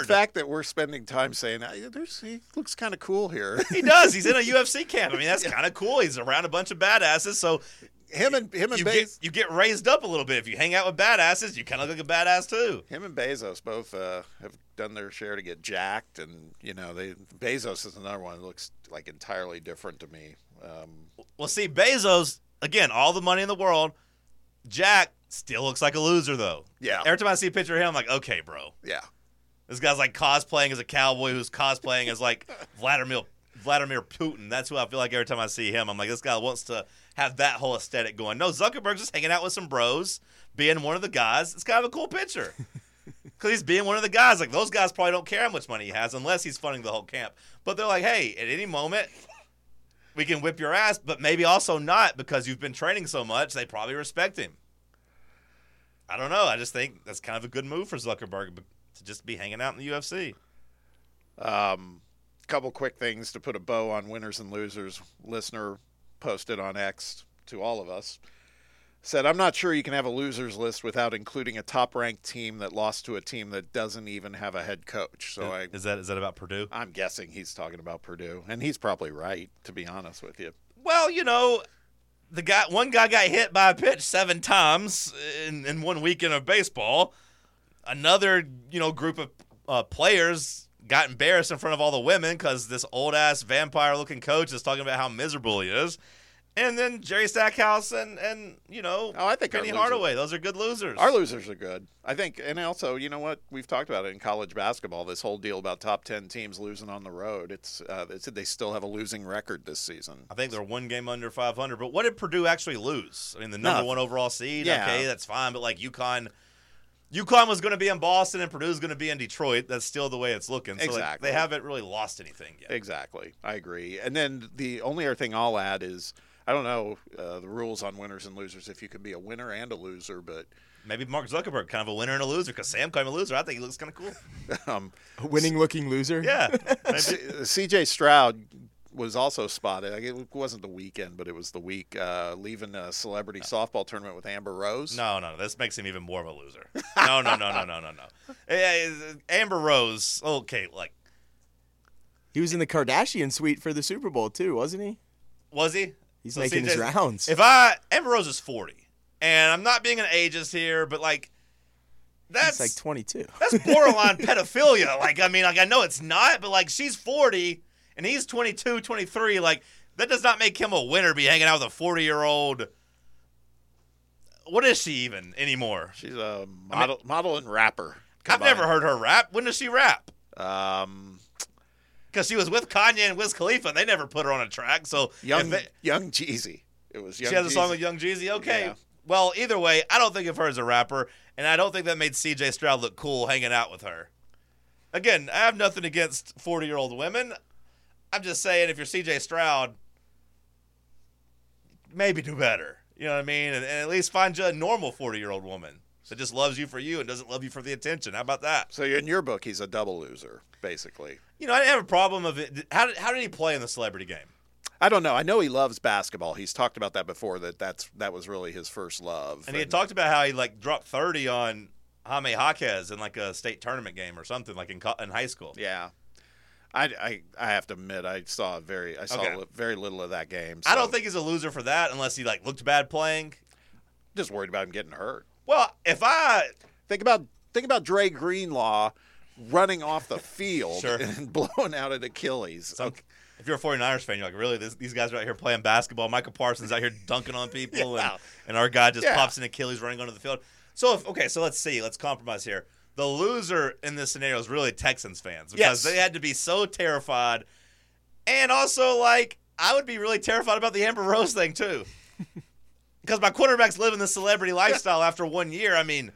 The fact that we're spending time saying "Ah, there's, he looks kind of cool here. he does. He's in a UFC camp. I mean, that's kind of cool. He's around a bunch of badasses, so him and him and you Bez- get you get raised up a little bit. If you hang out with badasses, you kind of look a badass too. him and Bezos both uh, have done their share to get jacked, and you know they Bezos is another one that looks like entirely different to me. Um, Well, see, Bezos again, all the money in the world. Jack still looks like a loser though. Yeah. Every time I see a picture of him, I'm like, okay, bro. yeah, This guy's like cosplaying as a cowboy who's cosplaying as like Vladimir Vladimir Putin. That's who I feel like every time I see him. I'm like, this guy wants to have that whole aesthetic going. No, Zuckerberg's just hanging out with some bros, being one of the guys. It's kind of a cool picture. Because he's being one of the guys. Like, those guys probably don't care how much money he has unless he's funding the whole camp. But they're like, hey, at any moment, we can whip your ass, but maybe also not because you've been training so much, they probably respect him. I don't know. I just think that's kind of a good move for Zuckerberg to just be hanging out in the UFC. Um, couple quick things to put a bow on winners and losers. Listener posted on X to all of us. Said, I'm not sure you can have a losers list without including a top ranked team that lost to a team that doesn't even have a head coach. So I, is that is that about Purdue? I'm guessing he's talking about Purdue. And he's probably right, to be honest with you. Well, you know, the guy one guy got hit by a pitch seven times in, in one weekend of baseball. Another, you know, group of uh, players got embarrassed in front of all the women because this old ass vampire looking coach is talking about how miserable he is. And then Jerry Stackhouse and and you know Oh, I think Penny Hardaway, those are good losers. Our losers are good. I think, and also, you know what? We've talked about it in college basketball. This whole deal about top ten teams losing on the road. It's, uh, it's they still have a losing record this season. I think they're one game under 500. But what did Purdue actually lose? I mean, the number Nothing. one overall seed. Yeah. Okay, that's fine. But like UConn, UConn was going to be in Boston and Purdue's going to be in Detroit. That's still the way it's looking. So like, Exactly. they haven't really lost anything yet. Exactly, I agree. And then the only other thing I'll add is I don't know uh, the rules on winners and losers. If you can be a winner and a loser, but Maybe Mark Zuckerberg, kind of a winner and a loser, because Sam kind of a loser. I think he looks kind of cool. um, A winning looking loser. Yeah. Maybe- C.J. Stroud was also spotted. Like, It wasn't the weekend, but it was the week uh, leaving a celebrity softball tournament with Amber Rose. No, no, no. This makes him even more of a loser. No, no, no, no, no, no, no. Amber Rose. Okay, like He was in the Kardashian suite for the Super Bowl too, wasn't he? was he? He's So making his rounds. If I Amber Rose is forty, and I'm not being an ageist here, but like that's He's like 22. that's borderline pedophilia. Like I mean, like I know it's not, but like she's forty and he's 22, 23. Like that does not make him a winner. Be hanging out with a forty year old. What is she even anymore? She's a model, model and rapper. I've never heard her rap. When does she rap? Um, Because she was with Kanye and Wiz Khalifa, they never put her on a track. So young they- Young Jeezy. It was Young she has a song with Young Jeezy. Okay. Yeah. Well, either way, I don't think of her as a rapper, and I don't think that made C.J. Stroud look cool hanging out with her. Again, I have nothing against forty-year-old women. I'm just saying, if you're C.J. Stroud, maybe do better. You know what I mean? And, and at least find you a normal forty-year-old woman that just loves you for you and doesn't love you for the attention. How about that? So in your book, he's a double loser, basically. You know, I didn't have a problem of it. How did how did he play in the celebrity game? I don't know. I know he loves basketball. He's talked about that before. That that's that was really his first love. And he had talked about how he like dropped 30 on Jaime Jaquez in like a state tournament game or something like in in high school. Yeah. I, I, I have to admit I saw very I saw Okay. li- very little of that game. I don't think he's a loser for that unless he like looked bad playing. just worried about him getting hurt. Well, if I Think about think about Dre Greenlaw running off the field Sure. and blowing out an Achilles. some, if you're a 49ers fan, you're like, really? This, these guys are out here playing basketball. Michael Parsons out here dunking on people, Yeah. and, and our guy just Yeah. pops an Achilles running onto the field. So if okay, so let's see, let's compromise here. The loser in this scenario is really Texans fans because Yes. they had to be so terrified, and also like I would be really terrified about the Amber Rose thing too, because my quarterback's living the celebrity lifestyle after one year. I mean.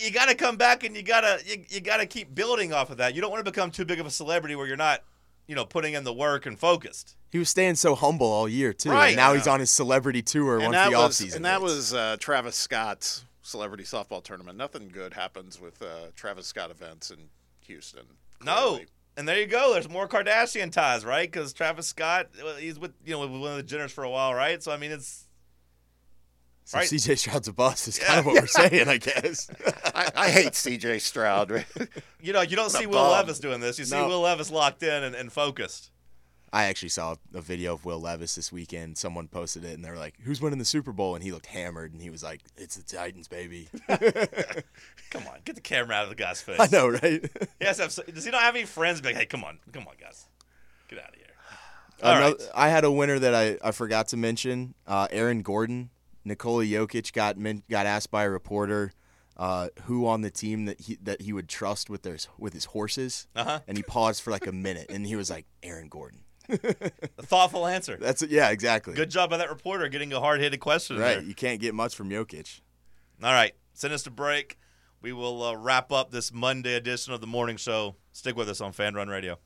You got to come back and you got to you, you got to keep building off of that. You don't want to become too big of a celebrity where you're not, you know, putting in the work and focused. He was staying so humble all year too. Right. And now he's on his celebrity tour and once that the was offseason. and that hits. was uh, Travis Scott's celebrity softball tournament. Nothing good happens with uh, Travis Scott events in Houston. No. And there you go. There's more Kardashian ties, right? Because Travis Scott, he's with you know with one of the Jenners for a while, right? So I mean, it's So Right. CJ Stroud's a bust is kind of what we're saying, I guess. I, I hate C.J. Stroud. you know you don't see Will bum. Levis doing this. You see No. Will Levis locked in and, and focused. I actually saw a video of Will Levis this weekend. Someone posted it, and they were like, "Who's winning the Super Bowl?" And he looked hammered, and he was like, "It's the Titans, baby." Come on, get the camera out of the guy's face. I know, right? yes, has to have, does he not have any friends? Be like, hey, come on, come on, guys, get out of here. All Another- right. I had a winner that I, I forgot to mention. Uh, Aaron Gordon, Nikola Jokic got got asked by a reporter uh, who on the team that he that he would trust with their with his horses, Uh-huh. and he paused for like a minute, and he was like, "Aaron Gordon." A thoughtful answer. That's it. Yeah, exactly. Good job by that reporter getting a hard hitted question. Right. there. You can't get much from Jokic. All right, send us to break. We will uh, wrap up this Monday edition of the morning show. Stick with us on Fan Run Radio.